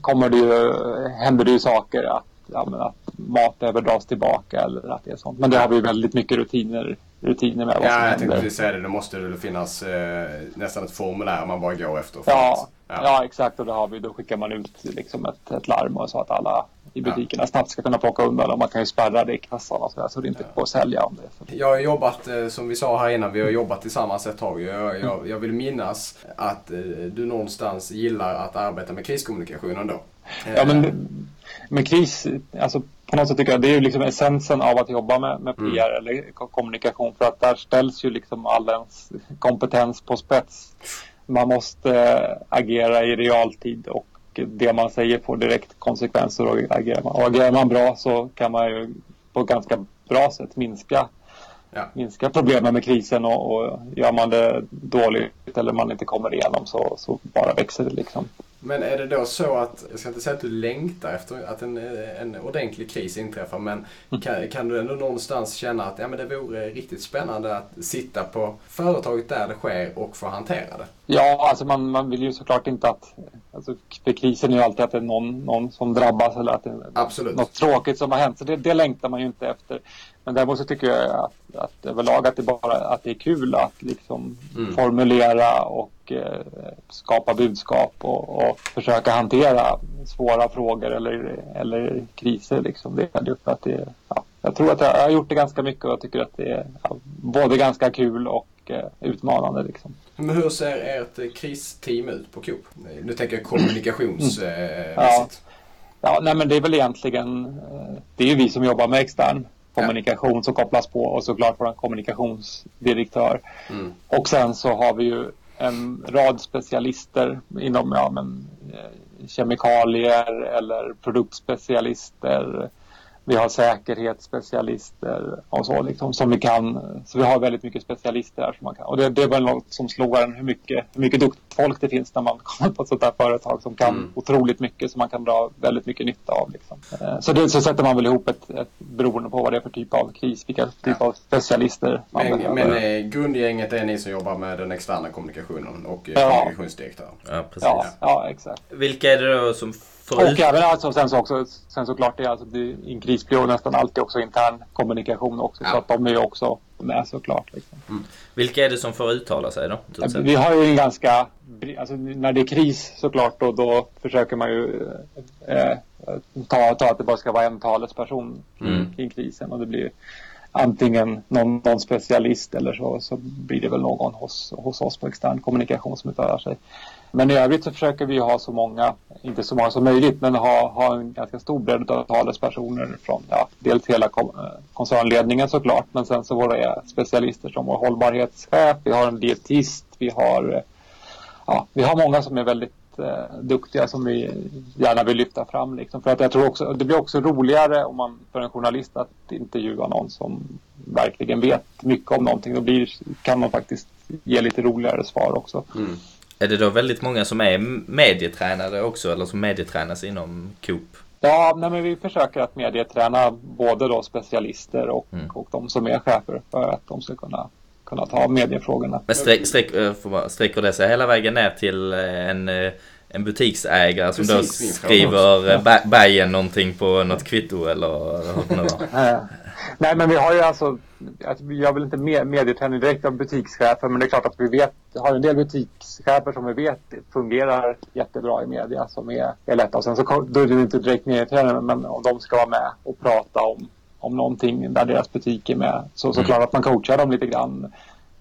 kommer det ju, händer det ju saker att, ja, att mat behöver dras tillbaka eller att det är sånt. Men det har vi väldigt mycket rutiner rutiner med vad ja, som händer. Ja, jag tänkte precis säga det. Då måste det finnas eh, nästan ett formulär man bara går efter. Ja, ja, ja. exakt. Och det har vi. Då skickar man ut liksom ett, ett larm och så att alla i butikerna ja. snabbt ska kunna plocka undan. Och man kan ju spärra det i kassan och så, där, så det inte ja. går att sälja om det. Jag har jobbat, eh, som vi sa här innan, vi har jobbat tillsammans ett tag. Jag, jag, jag vill minnas att eh, du någonstans gillar att arbeta med kriskommunikation ändå. Ja, men, men kris, alltså på något sätt tycker jag det är liksom essensen av att jobba med, med PR mm. eller kommunikation för att där ställs ju liksom all ens kompetens på spets. Man måste agera i realtid och det man säger får direkt konsekvenser och agerar man, och agerar man bra så kan man ju på ett ganska bra sätt minska ja. minska problemen med krisen och, och gör man det dåligt eller man inte kommer igenom så, så bara växer det liksom. Men är det då så att, jag ska inte säga att du längtar efter att en, en ordentlig kris inträffar, men mm. kan, kan, du ändå någonstans känna att ja, men det vore riktigt spännande att sitta på företaget där det sker och få hantera det? Ja, alltså man, man vill ju såklart inte att, alltså för krisen är ju alltid att det är någon, någon som drabbas eller att det är Absolut. något tråkigt som har hänt, så det, det längtar man ju inte efter. Men däremot så tycker jag att, att överlag att det bara att det är kul att liksom mm. formulera och eh, skapa budskap och, och, försöka hantera svåra frågor eller, eller kriser. Liksom. Det för att det, ja, jag tror att jag har gjort det ganska mycket och jag tycker att det är ja, både ganska kul och eh, utmanande. Liksom. Men hur ser ert kristeam ut på Coop? Nu tänker jag kommunikationsmässigt. Mm. Ja. ja, nej men det är väl egentligen, eh, det är ju vi som jobbar med extern kommunikation som kopplas på och såklart vår kommunikationsdirektör. Mm. Och sen så har vi ju en rad specialister inom ja, men, eh, kemikalier eller produktspecialister. Vi har säkerhetsspecialister och så liksom som vi kan. Så vi har väldigt mycket specialister här som man kan. Och det, det är väl något som slår en hur mycket, hur mycket duktigt folk det finns när man kommer på ett sånt här företag som kan mm. otroligt mycket som man kan dra väldigt mycket nytta av. Liksom. Eh, så det så sätter man väl ihop ett, ett beroende på vad det är för typ av kris, vilka typ ja. av specialister man men, behöver. Men eh, grundgänget är ni som jobbar med den externa kommunikationen och ja. kommunikationsdirektören? Ja, precis. Ja, ja, exakt. Vilka är det då som För och även alltså, sen, så också, sen såklart, det är alltså, det, i en kris blir nästan alltid också intern kommunikation också. Ja. Så att de är ju också med såklart. Liksom. Mm. Vilka är det som får uttala sig då? Vi har ju en ganska, alltså, när det är kris såklart då, då försöker man ju eh, ta, ta att det bara ska vara en talesperson mm. kring krisen. Och det blir antingen någon, någon, specialist eller så, så blir det väl någon hos, hos oss på extern kommunikation som uttalar sig. Men i övrigt så försöker vi ha så många, inte så många som möjligt, men ha, ha en ganska stor bredd av talespersoner från ja, dels hela koncernledningen såklart, men sen så våra specialister som vår hållbarhetschef, vi har en dietist, vi har, ja, vi har många som är väldigt eh, duktiga som vi gärna vill lyfta fram. Liksom. För att jag tror också, det blir också roligare om man för en journalist att intervjua någon som verkligen vet mycket om någonting. Då blir, kan man faktiskt ge lite roligare svar också. Mm. Är det då väldigt många som är medietränade också eller som medietränas inom Coop? Ja, nej, men vi försöker att medieträna både då specialister och, mm. och de som är chefer för att de ska kunna kunna ta mediefrågorna. Men sträck, sträck, eh, sträcker det sig hela vägen ner till eh, en, eh, en butiksägare som Precis, då skriver Bajen någonting på något kvitto eller något? Nej, men vi har ju alltså, jag vill inte medieträning direkt av butikschefer, men det är klart att vi vet, har en del butikschefer som vi vet fungerar jättebra i media som är, är lätta. Och sen så då är det inte direkt medieträning, men om de ska vara med och prata om om någonting där deras butik är med. Så såklart mm. att man coachar dem lite grann.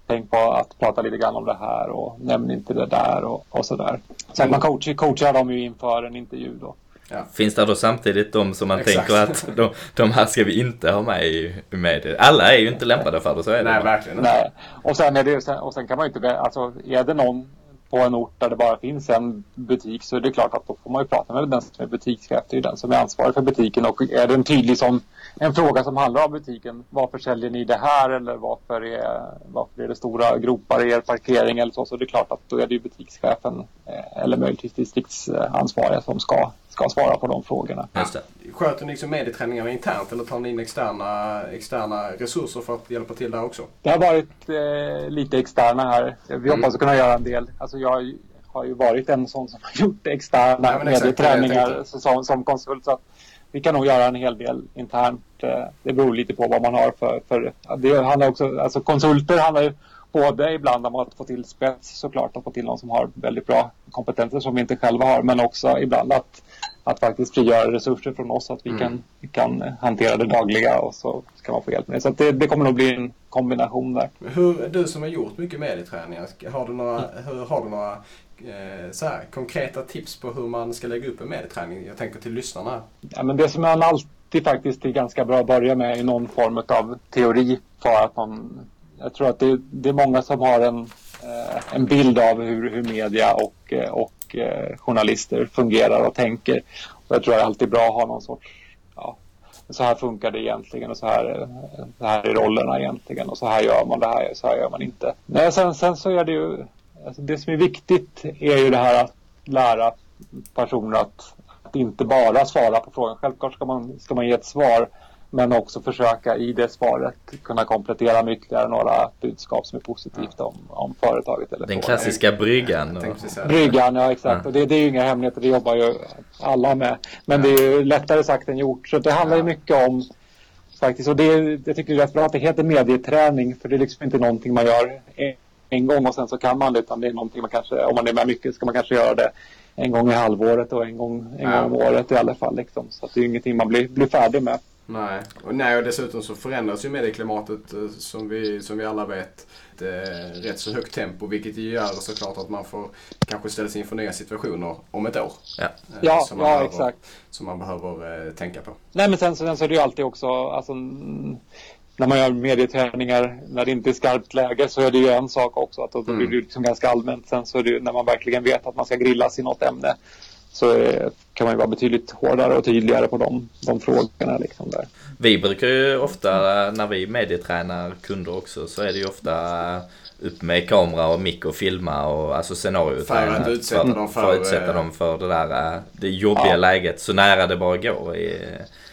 Tänk på att prata lite grann om det här och nämn inte det där och, och sådär. Så att man coachar, coachar dem ju inför en intervju då. Ja. Finns det då samtidigt de som man Exakt. tänker att de, de, här ska vi inte ha med i medier? Alla är ju inte lämpade för det, så är det. Nej, verkligen. Nej. Och sen, är det, och sen kan man ju inte, alltså är det någon på en ort där det bara finns en butik så är det klart att då får man ju prata med den som är butikschef. Det är den som är ansvarig för butiken och är den tydlig som en fråga som handlar om butiken. Varför säljer ni det här eller varför är, varför är det stora gropar i er parkering eller så. Så det är klart att då är det ju butikschefen eh, eller möjligtvis distriktsansvariga som ska, ska svara på de frågorna. Just det. Sköter ni liksom medieträningarna internt eller tar ni in externa, externa resurser för att hjälpa till där också? Det har varit eh, lite externa här. Vi mm. hoppas kunna göra en del. Alltså jag har ju varit en sån som har gjort externa ja, medieträningar som, som konsult. Så att vi kan nog göra en hel del internt. Eh, det beror lite på vad man har för... för det handlar också, alltså konsulter handlar ju både ibland om att få till spets såklart, att få till någon som har väldigt bra kompetenser som vi inte själva har, men också ibland att, att faktiskt frigöra resurser från oss så att vi, mm. kan, kan hantera det dagliga och så kan man få hjälp med det. Så det, det, kommer nog bli en kombination där. Hur, du som har gjort mycket medieträningar, har du några, hur, har du några Eh, så här, konkreta tips på hur man ska lägga upp en medieträning? Jag tänker till lyssnarna. Ja, men det som man alltid faktiskt är ganska bra att börja med är någon form av teori för att man jag tror att det, det är många som har en, eh, en bild av hur, hur media och, eh, och eh, journalister fungerar och tänker. Och jag tror att det är alltid bra att ha någon sorts ja, så här funkar det egentligen och så här, så här är rollerna egentligen och så här gör man det här, så här gör man inte. Nej, sen, sen så är det ju alltså det som är viktigt är ju det här att lära personer att, att inte bara svara på frågan. Självklart ska man, ska man ge ett svar men också försöka i det svaret kunna komplettera med ytterligare några budskap som är positivt ja. om, om företaget. Eller Den klassiska bryggan. Bryggan, ja exakt. Ja. Och det, det är ju inga hemligheter, det jobbar ju alla med. Men ja. det är ju lättare sagt än gjort. Så det handlar ju mycket om faktiskt, och det, jag tycker det är rätt bra att det heter medieträning för det är liksom inte någonting man gör en gång och sen så kan man det. Utan det är någonting man kanske, om man är med mycket ska man kanske göra det en gång i halvåret och en gång, en gång om året i alla fall. Liksom. Så det är ingenting man blir, blir färdig med. Nej. Och, nej, och dessutom så förändras ju medieklimatet eh, som vi, som vi alla vet ett rätt så högt tempo vilket ju gör såklart att man får kanske ställa sig inför nya situationer om ett år. Ja, eh, ja, som man ja behöver, exakt. Som man behöver eh, tänka på. Nej men sen, sen så är det ju alltid också, alltså, när man gör medieträningar när det inte är skarpt läge så är det ju en sak också. Att då blir mm. det liksom ganska allmänt. Sen så är det ju när man verkligen vet att man ska grillas i något ämne så är, kan man ju vara betydligt hårdare och tydligare på de, de frågorna. Liksom där. Vi brukar ju ofta, när vi medietränar kunder också, så är det ju ofta upp med kamera och mick och filma och alltså scenariot. För att utsätta för, dem för, för, utsätta dem för det där det jobbiga ja. läget så nära det bara går. I,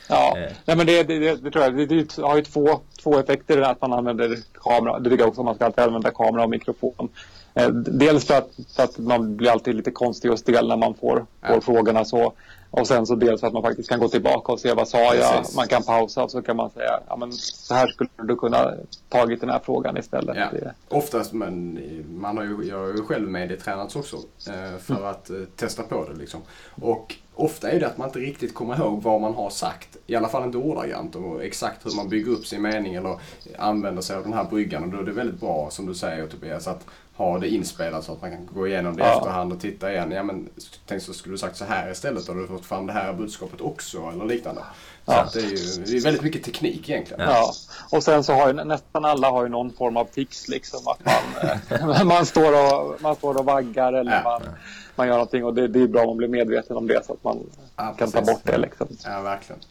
Ja, eh. Nej, men det, det, det, tror jag. Det, det har ju två, två effekter att man använder kamera. Det tycker jag också att man ska alltid använda kamera och mikrofon. Eh, dels för att, för att man blir alltid lite konstig och stel när man får, ja. får frågorna så. Och sen så dels att man faktiskt kan gå tillbaka och se vad sa jag. Precis. Man kan pausa och så kan man säga ja, men så här skulle du kunna tagit den här frågan istället. Ja. Oftast, men man har ju, jag har ju själv medietränats också eh, för mm. att eh, testa på det liksom. Och ofta är det att man inte riktigt kommer ihåg vad man har sagt. I alla fall inte ordagrant och exakt hur man bygger upp sin mening eller använder sig av den här bryggan. Och då är det väldigt bra, som du säger Tobias, att ha det inspelat så att man kan gå igenom det i ja. efterhand och titta igen. Ja men tänk så skulle du sagt så här istället. Har du fått fram det här budskapet också eller liknande. Så ja. det, är ju, det är väldigt mycket teknik egentligen. Ja. Och sen så har ju nästan alla har ju någon form av tics liksom. Att man, man, står, och, man står och vaggar eller ja. man, man gör någonting. Och det, det är bra om man blir medveten om det så att man kan ta bort det liksom. Ja, verkligen.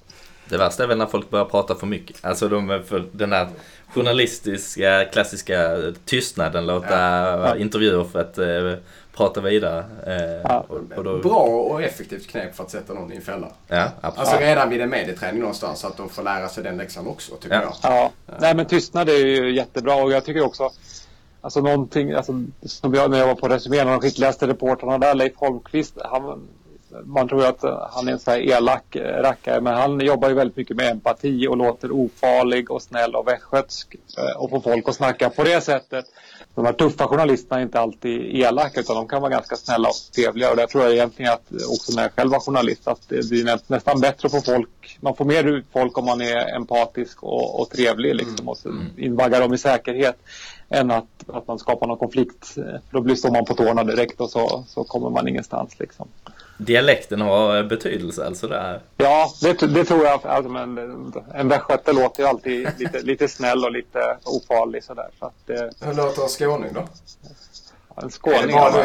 Det värsta är väl när folk börjar prata för mycket. Alltså de, för den där journalistiska klassiska tystnaden, låta ja. intervjuer för att eh, prata vidare. Eh, ja. och, och då... Bra och effektivt knep för att sätta någon i en fälla. Ja. Alltså redan vid en medieträning någonstans så att de får lära sig den läxan också tycker ja. jag. Ja, nej men tystnad är ju jättebra och jag tycker också Alltså någonting, alltså, som jag, när jag var på Resumé, en av de skickligaste reportrarna där, Leif Holmqvist, han man tror att han är en sån här elak rackare men han jobbar ju väldigt mycket med empati och låter ofarlig och snäll och västgötsk eh, och får folk att snacka på det sättet. De här tuffa journalisterna är inte alltid elaka utan de kan vara ganska snälla och trevliga och där tror jag egentligen att också när jag själv var journalist att det blir nästan bättre att få folk, man får mer ut folk om man är empatisk och, och trevlig liksom mm. och mm. invaggar dem i säkerhet än att, att man skapar någon konflikt. Då blir står man på tårna direkt och så, så kommer man ingenstans liksom dialekten har betydelse alltså där? Ja, det, det tror jag. Alltså, men, en västgöte låter ju alltid lite, lite snäll och lite ofarlig sådär. Så att, eh, Hur låter en skåning då? En skåning? Är det bara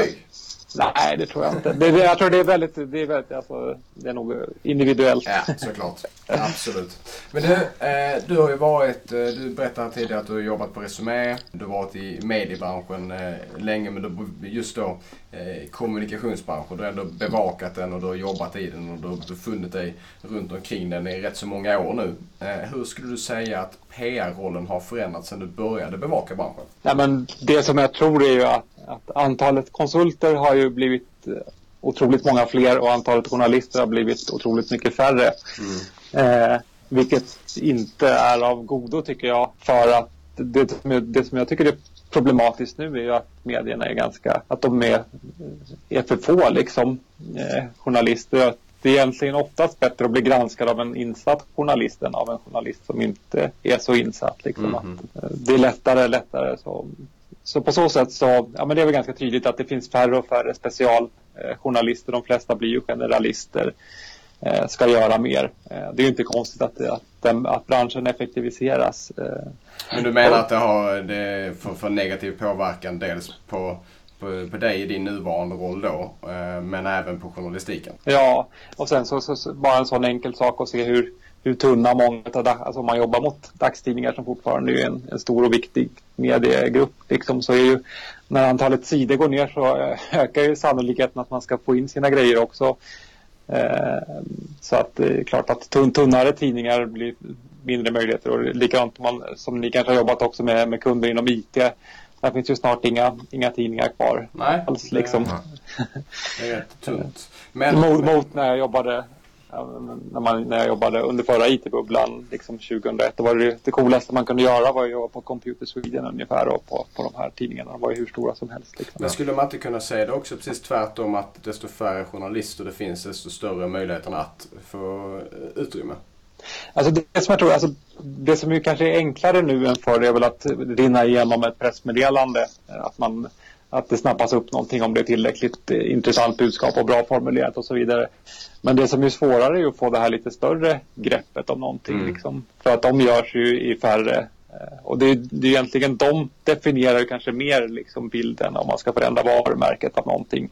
Nej, det tror jag inte. Det, det, jag tror det är väldigt, det är, väldigt alltså, det är nog individuellt. Ja, såklart. Absolut. Men du, eh, du har ju varit, eh, du berättade tidigare att du har jobbat på Resumé. Du har varit i mediebranschen eh, länge, men du, just då eh, kommunikationsbranschen. Du har ändå bevakat den och du har jobbat i den och du har befunnit dig runt omkring den i rätt så många år nu. Eh, hur skulle du säga att PR-rollen har förändrats sedan du började bevaka branschen? Ja, men det som jag tror är ju att att antalet konsulter har ju blivit eh, otroligt många fler och antalet journalister har blivit otroligt mycket färre. Mm. Eh, vilket inte är av godo tycker jag. För att det, det som jag tycker är problematiskt nu är ju att medierna är ganska, att de är, är för få liksom eh, journalister. Det är egentligen oftast bättre att bli granskad av en insatt journalist än av en journalist som inte är så insatt. Liksom. Mm. Att, eh, det är lättare, lättare så så på så sätt så, ja men det är väl ganska tydligt att det finns färre och färre specialjournalister. De flesta blir ju generalister, eh, ska göra mer. Eh, det är ju inte konstigt att, att, den, att branschen effektiviseras. Eh. Men du menar att det har det för, för negativ påverkan dels på på, på dig i din nuvarande roll då, men även på journalistiken? Ja, och sen så, så, så bara en sån enkel sak att se hur, hur tunna många av, alltså om man jobbar mot dagstidningar som fortfarande är en, en stor och viktig mediegrupp liksom, så är ju när antalet sidor går ner så eh, ökar ju sannolikheten att man ska få in sina grejer också. Eh, så att det är klart att tunn, tunnare tidningar blir mindre möjligheter och likadant man, som ni kanske har jobbat också med, med kunder inom IT. Där finns ju snart inga, inga tidningar kvar. Nej, alls, liksom. det är rätt tunt. Men, mot, mot när jag jobbade när, man, när jag jobbade under förra IT-bubblan liksom 2001. Då var det, det coolaste man kunde göra var att jobba på Computer Sweden ungefär och på, på de här tidningarna. De var ju hur stora som helst. Liksom. Men skulle man inte kunna säga det också precis tvärtom att desto färre journalister det finns desto större möjligheterna att få utrymme? Alltså det som jag tror, alltså det som ju kanske är enklare nu än förr är väl att rinna igenom ett pressmeddelande. Att man att det snappas upp någonting om det är tillräckligt eh, intressant budskap och bra formulerat och så vidare. Men det som är svårare är att få det här lite större greppet om någonting. Mm. Liksom, för att de görs ju i färre eh, och det är, det är egentligen de definierar kanske mer liksom bilden om man ska förändra varumärket av någonting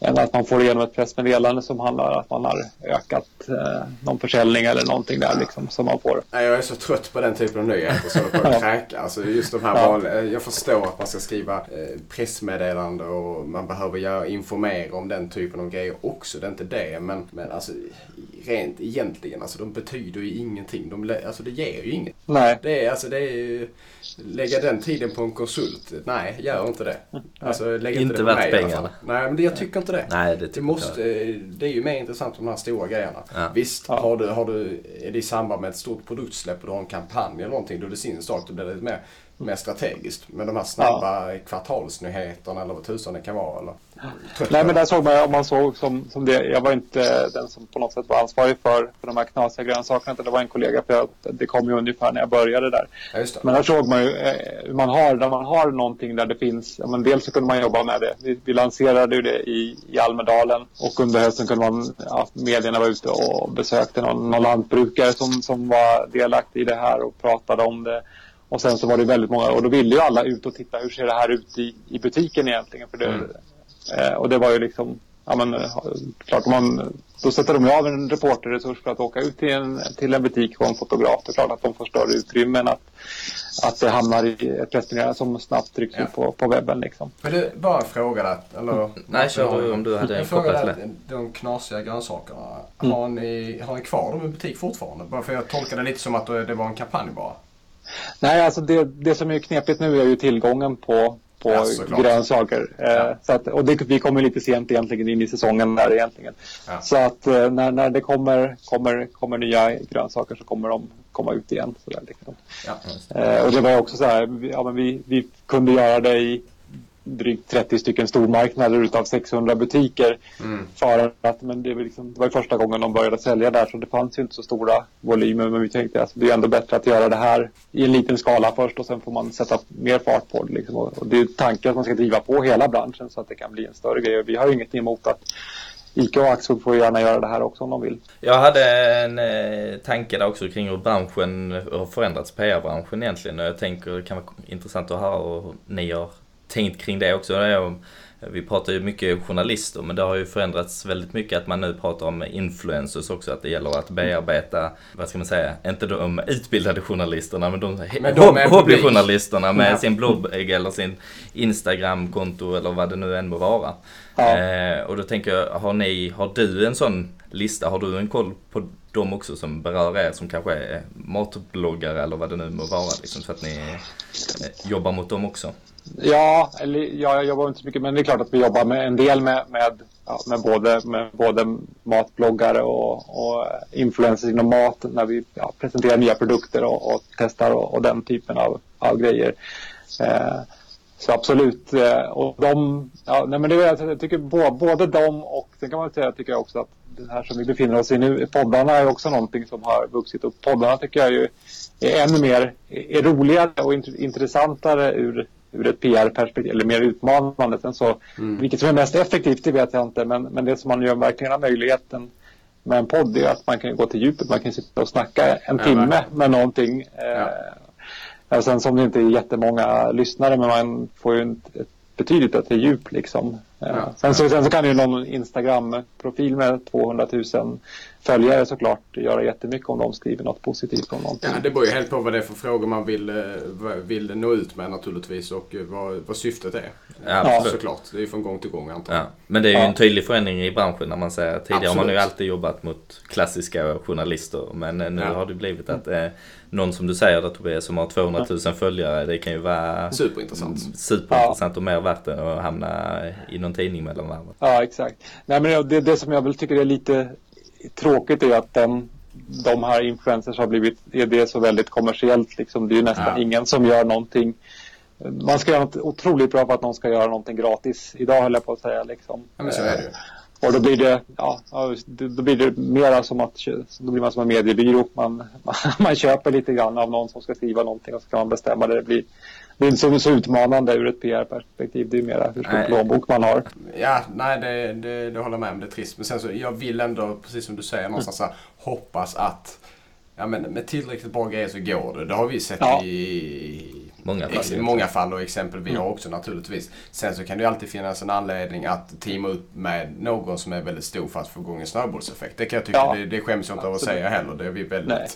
än att man får igenom ett pressmeddelande som handlar om att man har ökat eh, någon försäljning eller någonting där liksom som man får. Jag är så trött på den typen av nyheter så det på att kräka. Alltså just de här ja. vanliga, jag förstår att man ska skriva eh, pressmeddelande och man behöver göra, informera om den typen av grejer också. Det är inte det. Men, men alltså rent egentligen. Alltså de betyder ju ingenting. De, alltså det ger ju inget. Nej. Det är, alltså det är ju, lägga den tiden på en konsult. Nej, gör inte det. Alltså, lägg inte, Inte det på värt mig pengarna. Nej, men det, jag tycker inte det. Nej, det Det, tycker måste, det är ju mer intressant med de här stora grejerna. Ja. Visst, Ja. har, du, har du, är det i samband med ett stort produktsläpp och du har en kampanj eller någonting, då är det sin sak. Då blir det lite mer, mer strategiskt. Men de här snabba kvartalsnyheterna eller vad tusan det kan vara. Eller, Nej men där såg man om man såg som, som det. Jag var inte den som på något sätt var ansvarig för, för de här knasiga grönsakerna. Det var en kollega för jag, det kom ju ungefär när jag började där. Ja. Men där såg man ju eh, hur man har, när man har någonting där det finns, ja, men dels så kunde man jobba med det. Vi, vi lanserade ju det i, i Almedalen och under hösten kunde man, ja, medierna var ute och besökte någon, någon lantbrukare som, som var delaktig i det här och pratade om det. Och sen så var det väldigt många, och då ville ju alla ut och titta, hur ser det här ut i, i butiken egentligen? För det, Mm. eh, och det var ju liksom, ja men eh, klart om man, då sätter de ju av en reporterresurs för att åka ut till en, till en butik och en fotograf. Det är klart att de får större utrymme än att, att det hamnar i ett pressmeddelande som snabbt trycks Ja. ut på, på webben liksom. Men det bara fråga där. Eller, Nej, kör du om du hade en fråga där. De knasiga grönsakerna. Mm. Har, ni, har ni kvar dem i butik fortfarande? Bara för jag tolkar det lite som att det var en kampanj bara. Nej, alltså det, det som är knepigt nu är ju tillgången på, på Ja, grönsaker. Eh, Ja. så att, och det, vi kommer lite sent egentligen in i säsongen där egentligen. Ja. Så att eh, när, när det kommer, kommer, kommer nya grönsaker så kommer de komma ut igen. Så där, liksom. Ja. eh, och det var också så här, vi, ja, men vi, vi kunde göra det i drygt 30 stycken stormarknader utav 600 butiker. Mm. För att, men det, var liksom, det var första gången de började sälja där så det fanns ju inte så stora volymer. Men vi tänkte att alltså, det är ändå bättre att göra det här i en liten skala först och sen får man sätta mer fart på det. Liksom. Och, det är tanken att man ska driva på hela branschen så att det kan bli en större grej. Vi har ju inget emot att ICA och Axfood får gärna göra det här också om de vill. Jag hade en eh, tanke där också kring hur branschen har förändrats, PR-branschen egentligen. Och jag tänker det kan vara intressant att höra hur ni har tänkt kring det också. Det är om, vi pratar ju mycket journalister men det har ju förändrats väldigt mycket att man nu pratar om influencers också. Att det gäller att bearbeta, vad ska man säga, inte de utbildade journalisterna men de, Men de hobbyjournalisterna med Ja. sin blogg eller sin Instagramkonto eller vad det nu än må vara. Ja. Eh, och då tänker jag, har, ni, har du en sån lista? Har du en koll på dem också som berör er som kanske är matbloggare eller vad det nu må vara? Liksom, så att ni eh, jobbar mot dem också? Ja, eller, ja, jag jobbar inte så mycket men det är klart att vi jobbar med en del med, med, ja, med, både, med både matbloggare och, och influencers inom mat när vi ja, presenterar nya produkter och, och testar och, och den typen av, av grejer. Eh, så absolut. Eh, och de, ja, nej, men det, är- alltså, jag tycker både, både de och sen kan man säga tycker jag också att det här som vi befinner oss i nu, poddarna är också någonting som har vuxit upp. Poddarna tycker jag ju är ännu mer är roligare och intressantare ur, ur ett PR-perspektiv, eller mer utmanande. Sen så, Vilket som är mest effektivt, det vet jag inte, men, men det som man gör verkligen har möjligheten med en podd är att man kan gå till djupet, man kan sitta och snacka en Ja, timme verkligen. med någonting. Eh, Ja, sen som det inte är jättemånga lyssnare men man får ju ett, ett betydligt bättre djup liksom. Eh, Ja. sen, så, sen så kan ju någon Instagram-profil med 200 000 följare såklart göra jättemycket om de skriver något positivt om någonting. Ja, det beror ju helt på vad det är för frågor man vill, eh, vill nå ut med naturligtvis och eh, vad, vad syftet är. Ja, absolut. Såklart, det är ju från gång till gång antar jag. Ja. Men det är ju Ja. en tydlig förändring i branschen när man säger tidigare har man ju Absolut. alltid jobbat mot klassiska journalister men eh, nu Ja. har det blivit att eh, någon som du säger där Tobias som har 200 000 följare det kan ju vara Superintressant. superintressant och mer värt än att hamna i någon tidning mellan varven. Ja, exakt. Nej, men det, det som jag väl tycker är lite tråkigt är att den, de här influencers har blivit, är det så väldigt kommersiellt liksom. Det är ju nästan Ja. ingen som gör någonting. Man ska göra något otroligt bra för att någon ska göra någonting gratis. Idag höll jag på att säga liksom. Ja, men så är det ju. Och då blir det, ja, då blir det mera som att, då blir man som en mediebyrå. Man, man, man köper lite grann av någon som ska skriva någonting och så kan man bestämma det. Det blir, det är inte så, så utmanande ur ett PR-perspektiv. Det är mera hur stor plånbok man har. Ja, nej det, det, det håller jag med om. Det är trist. Men sen så, jag vill ändå, precis som du säger, någonstans så här, hoppas att ja, men med tillräckligt bra grejer så går det. Det har vi sett Ja. i många fall. I många fall och exempel vi mm. har också naturligtvis. Sen så kan det ju alltid finnas en anledning att teama upp med någon som är väldigt stor för att få igång en snöbollseffekt. Det kan jag tycka, ja. det, det skäms jag inte av att säga heller. Det är vi väldigt Nej.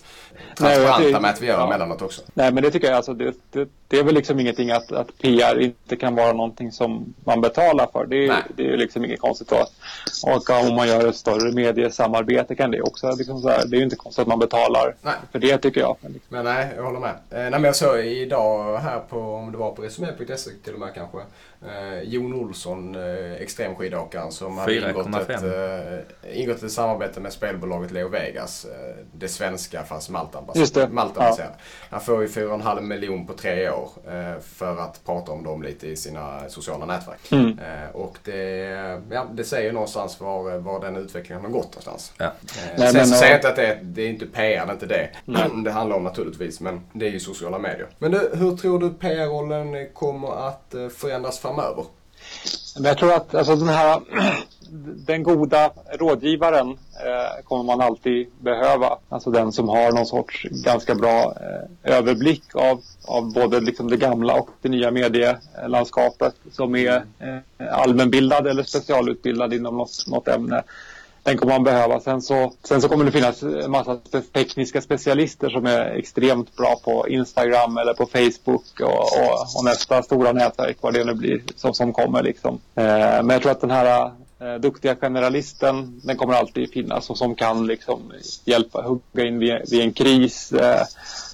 transparenta med att vi gör ja. emellanåt också. Nej men det tycker jag alltså, det, det, det är väl liksom ingenting att, att PR inte kan vara någonting som man betalar för. Det är, det är liksom inget konstigt då. Och om man gör ett större mediesamarbete kan det också, liksom så här, det är ju inte konstigt att man betalar nej. för det tycker jag. Men nej, jag håller med. Eh, nej, men jag såg idag här på, om det var på Resumé.se till och med kanske, eh, Jon Olsson, eh, extremskidåkaren som hade ingått ett, eh, ingått ett samarbete med spelbolaget Leo Vegas. Eh, det svenska fast Malta-baserat. Malta ja. Han får ju 4,5 miljon på tre år eh, för att prata om dem lite i sina sociala nätverk. Mm. Eh, och det, ja, det säger någonstans var, var den utvecklingen har gått någonstans. Ja. Nej, Sen så säger jag inte att det, det är inte PR, det är inte det. Mm. Det handlar om naturligtvis, men det är ju sociala medier. Men du, hur tror du PR-rollen kommer att eh, förändras framöver? Men jag tror att alltså, den här den goda rådgivaren eh, kommer man alltid behöva. Alltså den som har någon sorts ganska bra eh, överblick av, av både liksom det gamla och det nya medielandskapet. Som är eh, allmänbildad eller specialutbildad inom något, något ämne den kommer man behöva. Sen så, sen så kommer det finnas en massa tekniska specialister som är extremt bra på Instagram eller på Facebook och, och, och nästa stora nätverk, vad det nu blir, som, som kommer. Liksom. Eh, men jag tror att den här eh, duktiga generalisten, den kommer alltid finnas och som kan liksom hjälpa, hugga in vid, vid en kris. Eh,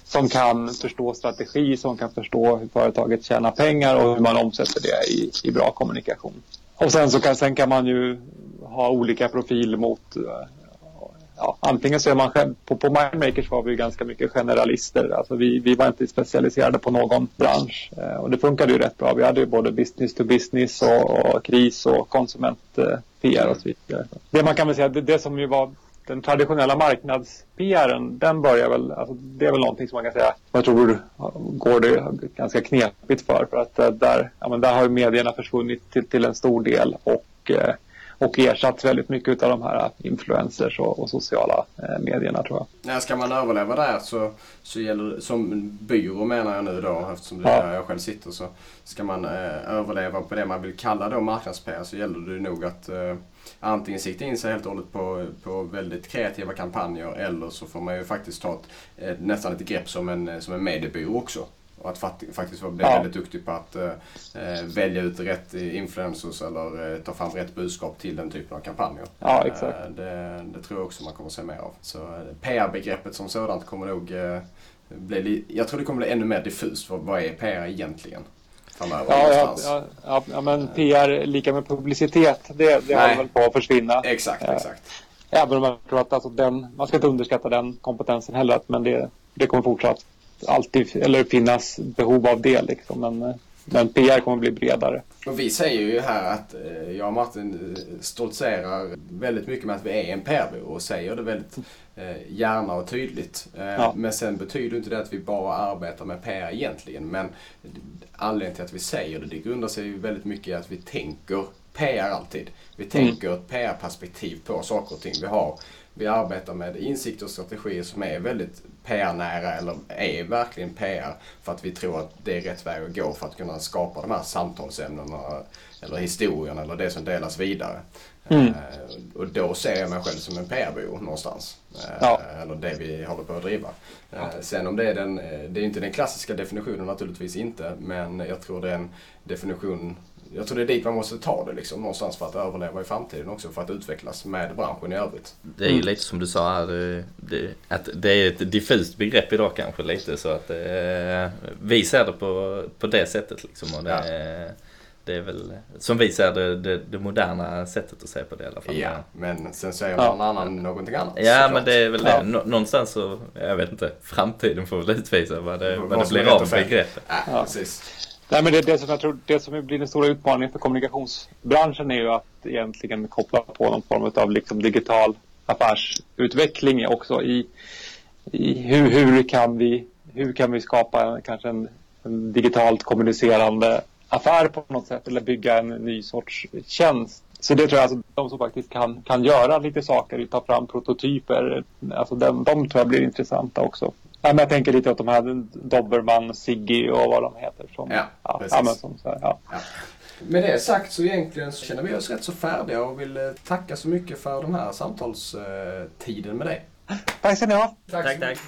som kan förstå strategi, som kan förstå hur företaget tjänar pengar och hur man omsätter det i, i bra kommunikation. Och sen så kan, sen kan man ju ha olika profil mot eh, ja, antingen så är man själv, på, på Mindmakers var vi ganska mycket generalister. Alltså vi, vi var inte specialiserade på någon bransch eh, och det funkade ju rätt bra. Vi hade ju både business to business och, och kris och konsument eh, PR och så vidare. Det man kan väl säga, det, det som ju var den traditionella marknads-PRen, den börjar väl, alltså det är väl någonting som man kan säga, jag tror går det ganska knepigt för. För att eh, där, ja, men där har ju medierna försvunnit till, till en stor del och eh, och ersatt väldigt mycket av de här influencers och, och sociala eh, medierna tror jag. Nej, ska man överleva där så, så gäller som byrå menar jag nu då eftersom det är där jag själv sitter så ska man eh, överleva på det man vill kalla då marknads-PR så gäller det nog att eh, antingen sikta in sig helt och hållet på, på väldigt kreativa kampanjer eller så får man ju faktiskt ta ett, ett, nästan ett grepp som en, som en mediebyrå också. Och att faktiskt bli ja. väldigt duktig på att eh, välja ut rätt influencers eller eh, ta fram rätt budskap till den typen av kampanjer. Ja, exakt. Eh, det, det, tror jag också man kommer att se mer av. Så eh, PR-begreppet som sådant kommer nog eh, bli, jag tror det kommer bli ännu mer diffust. Vad, vad är PR egentligen? Ja, ja, ja, ja, men PR lika med publicitet, det, det håller väl på att försvinna. Exakt, exakt. Även om jag tror att alltså den, man ska inte underskatta den kompetensen heller, men det, det kommer fortsatt alltid eller finnas behov av det. Liksom. Men, men PR kommer bli bredare. Och vi säger ju här att eh, jag och Martin eh, stoltserar väldigt mycket med att vi är en PR-byrå och säger det väldigt eh, gärna och tydligt. Ja. Men sen betyder inte det att vi bara arbetar med PR egentligen. Men anledningen till att vi säger det, det grundar sig väldigt mycket i att vi tänker PR alltid. Vi tänker mm. ett PR-perspektiv på saker och ting. Vi har vi arbetar med insikter och strategier som är väldigt PR-nära eller är verkligen PR för att vi tror att det är rätt väg att gå för att kunna skapa de här samtalsämnena eller historien eller det som delas vidare. Mm. Uh, och då ser jag mig själv som en PR-byrå någonstans. Uh, ja. Eller det vi håller på att driva. Uh, sen om det är den, det är inte den klassiska definitionen naturligtvis inte, men jag tror det är en definition jag tror det är dit man måste ta det liksom, någonstans för att överleva i framtiden också för att utvecklas med branschen i övrigt. Det är ju lite som du sa här, det, att det är ett diffust begrepp idag kanske lite så att eh, vi ser det på, på det sättet liksom. Och det, ja. Det är väl som vi ser det, det, det, moderna sättet att se på det i alla fall. Ja, men sen säger någon ja. annan någonting annat. Ja, men det är väl det. Någonstans så, jag vet inte, framtiden får väl utvisa vad det, vad, det blir av begreppet. Ja, precis. Nej, men det, det, som jag tror det som blir den stora utmaningen för kommunikationsbranschen är ju att egentligen koppla på någon form av liksom digital affärsutveckling också i, i hur, hur, kan vi, hur kan vi skapa kanske en, en digitalt kommunicerande affär på något sätt eller bygga en ny sorts tjänst. Så det tror jag alltså de som faktiskt kan, kan göra lite saker, ta fram prototyper, alltså de, de tror jag blir intressanta också men jag tänker lite åt de här Dobermann, Siggy och vad de heter. Som, ja, ja, precis. Ja, som, så, ja. ja. Med det sagt så egentligen så känner vi oss rätt så färdiga och vill tacka så mycket för den här samtalstiden med dig. Tack ska ni ha. Tack, tack. tack.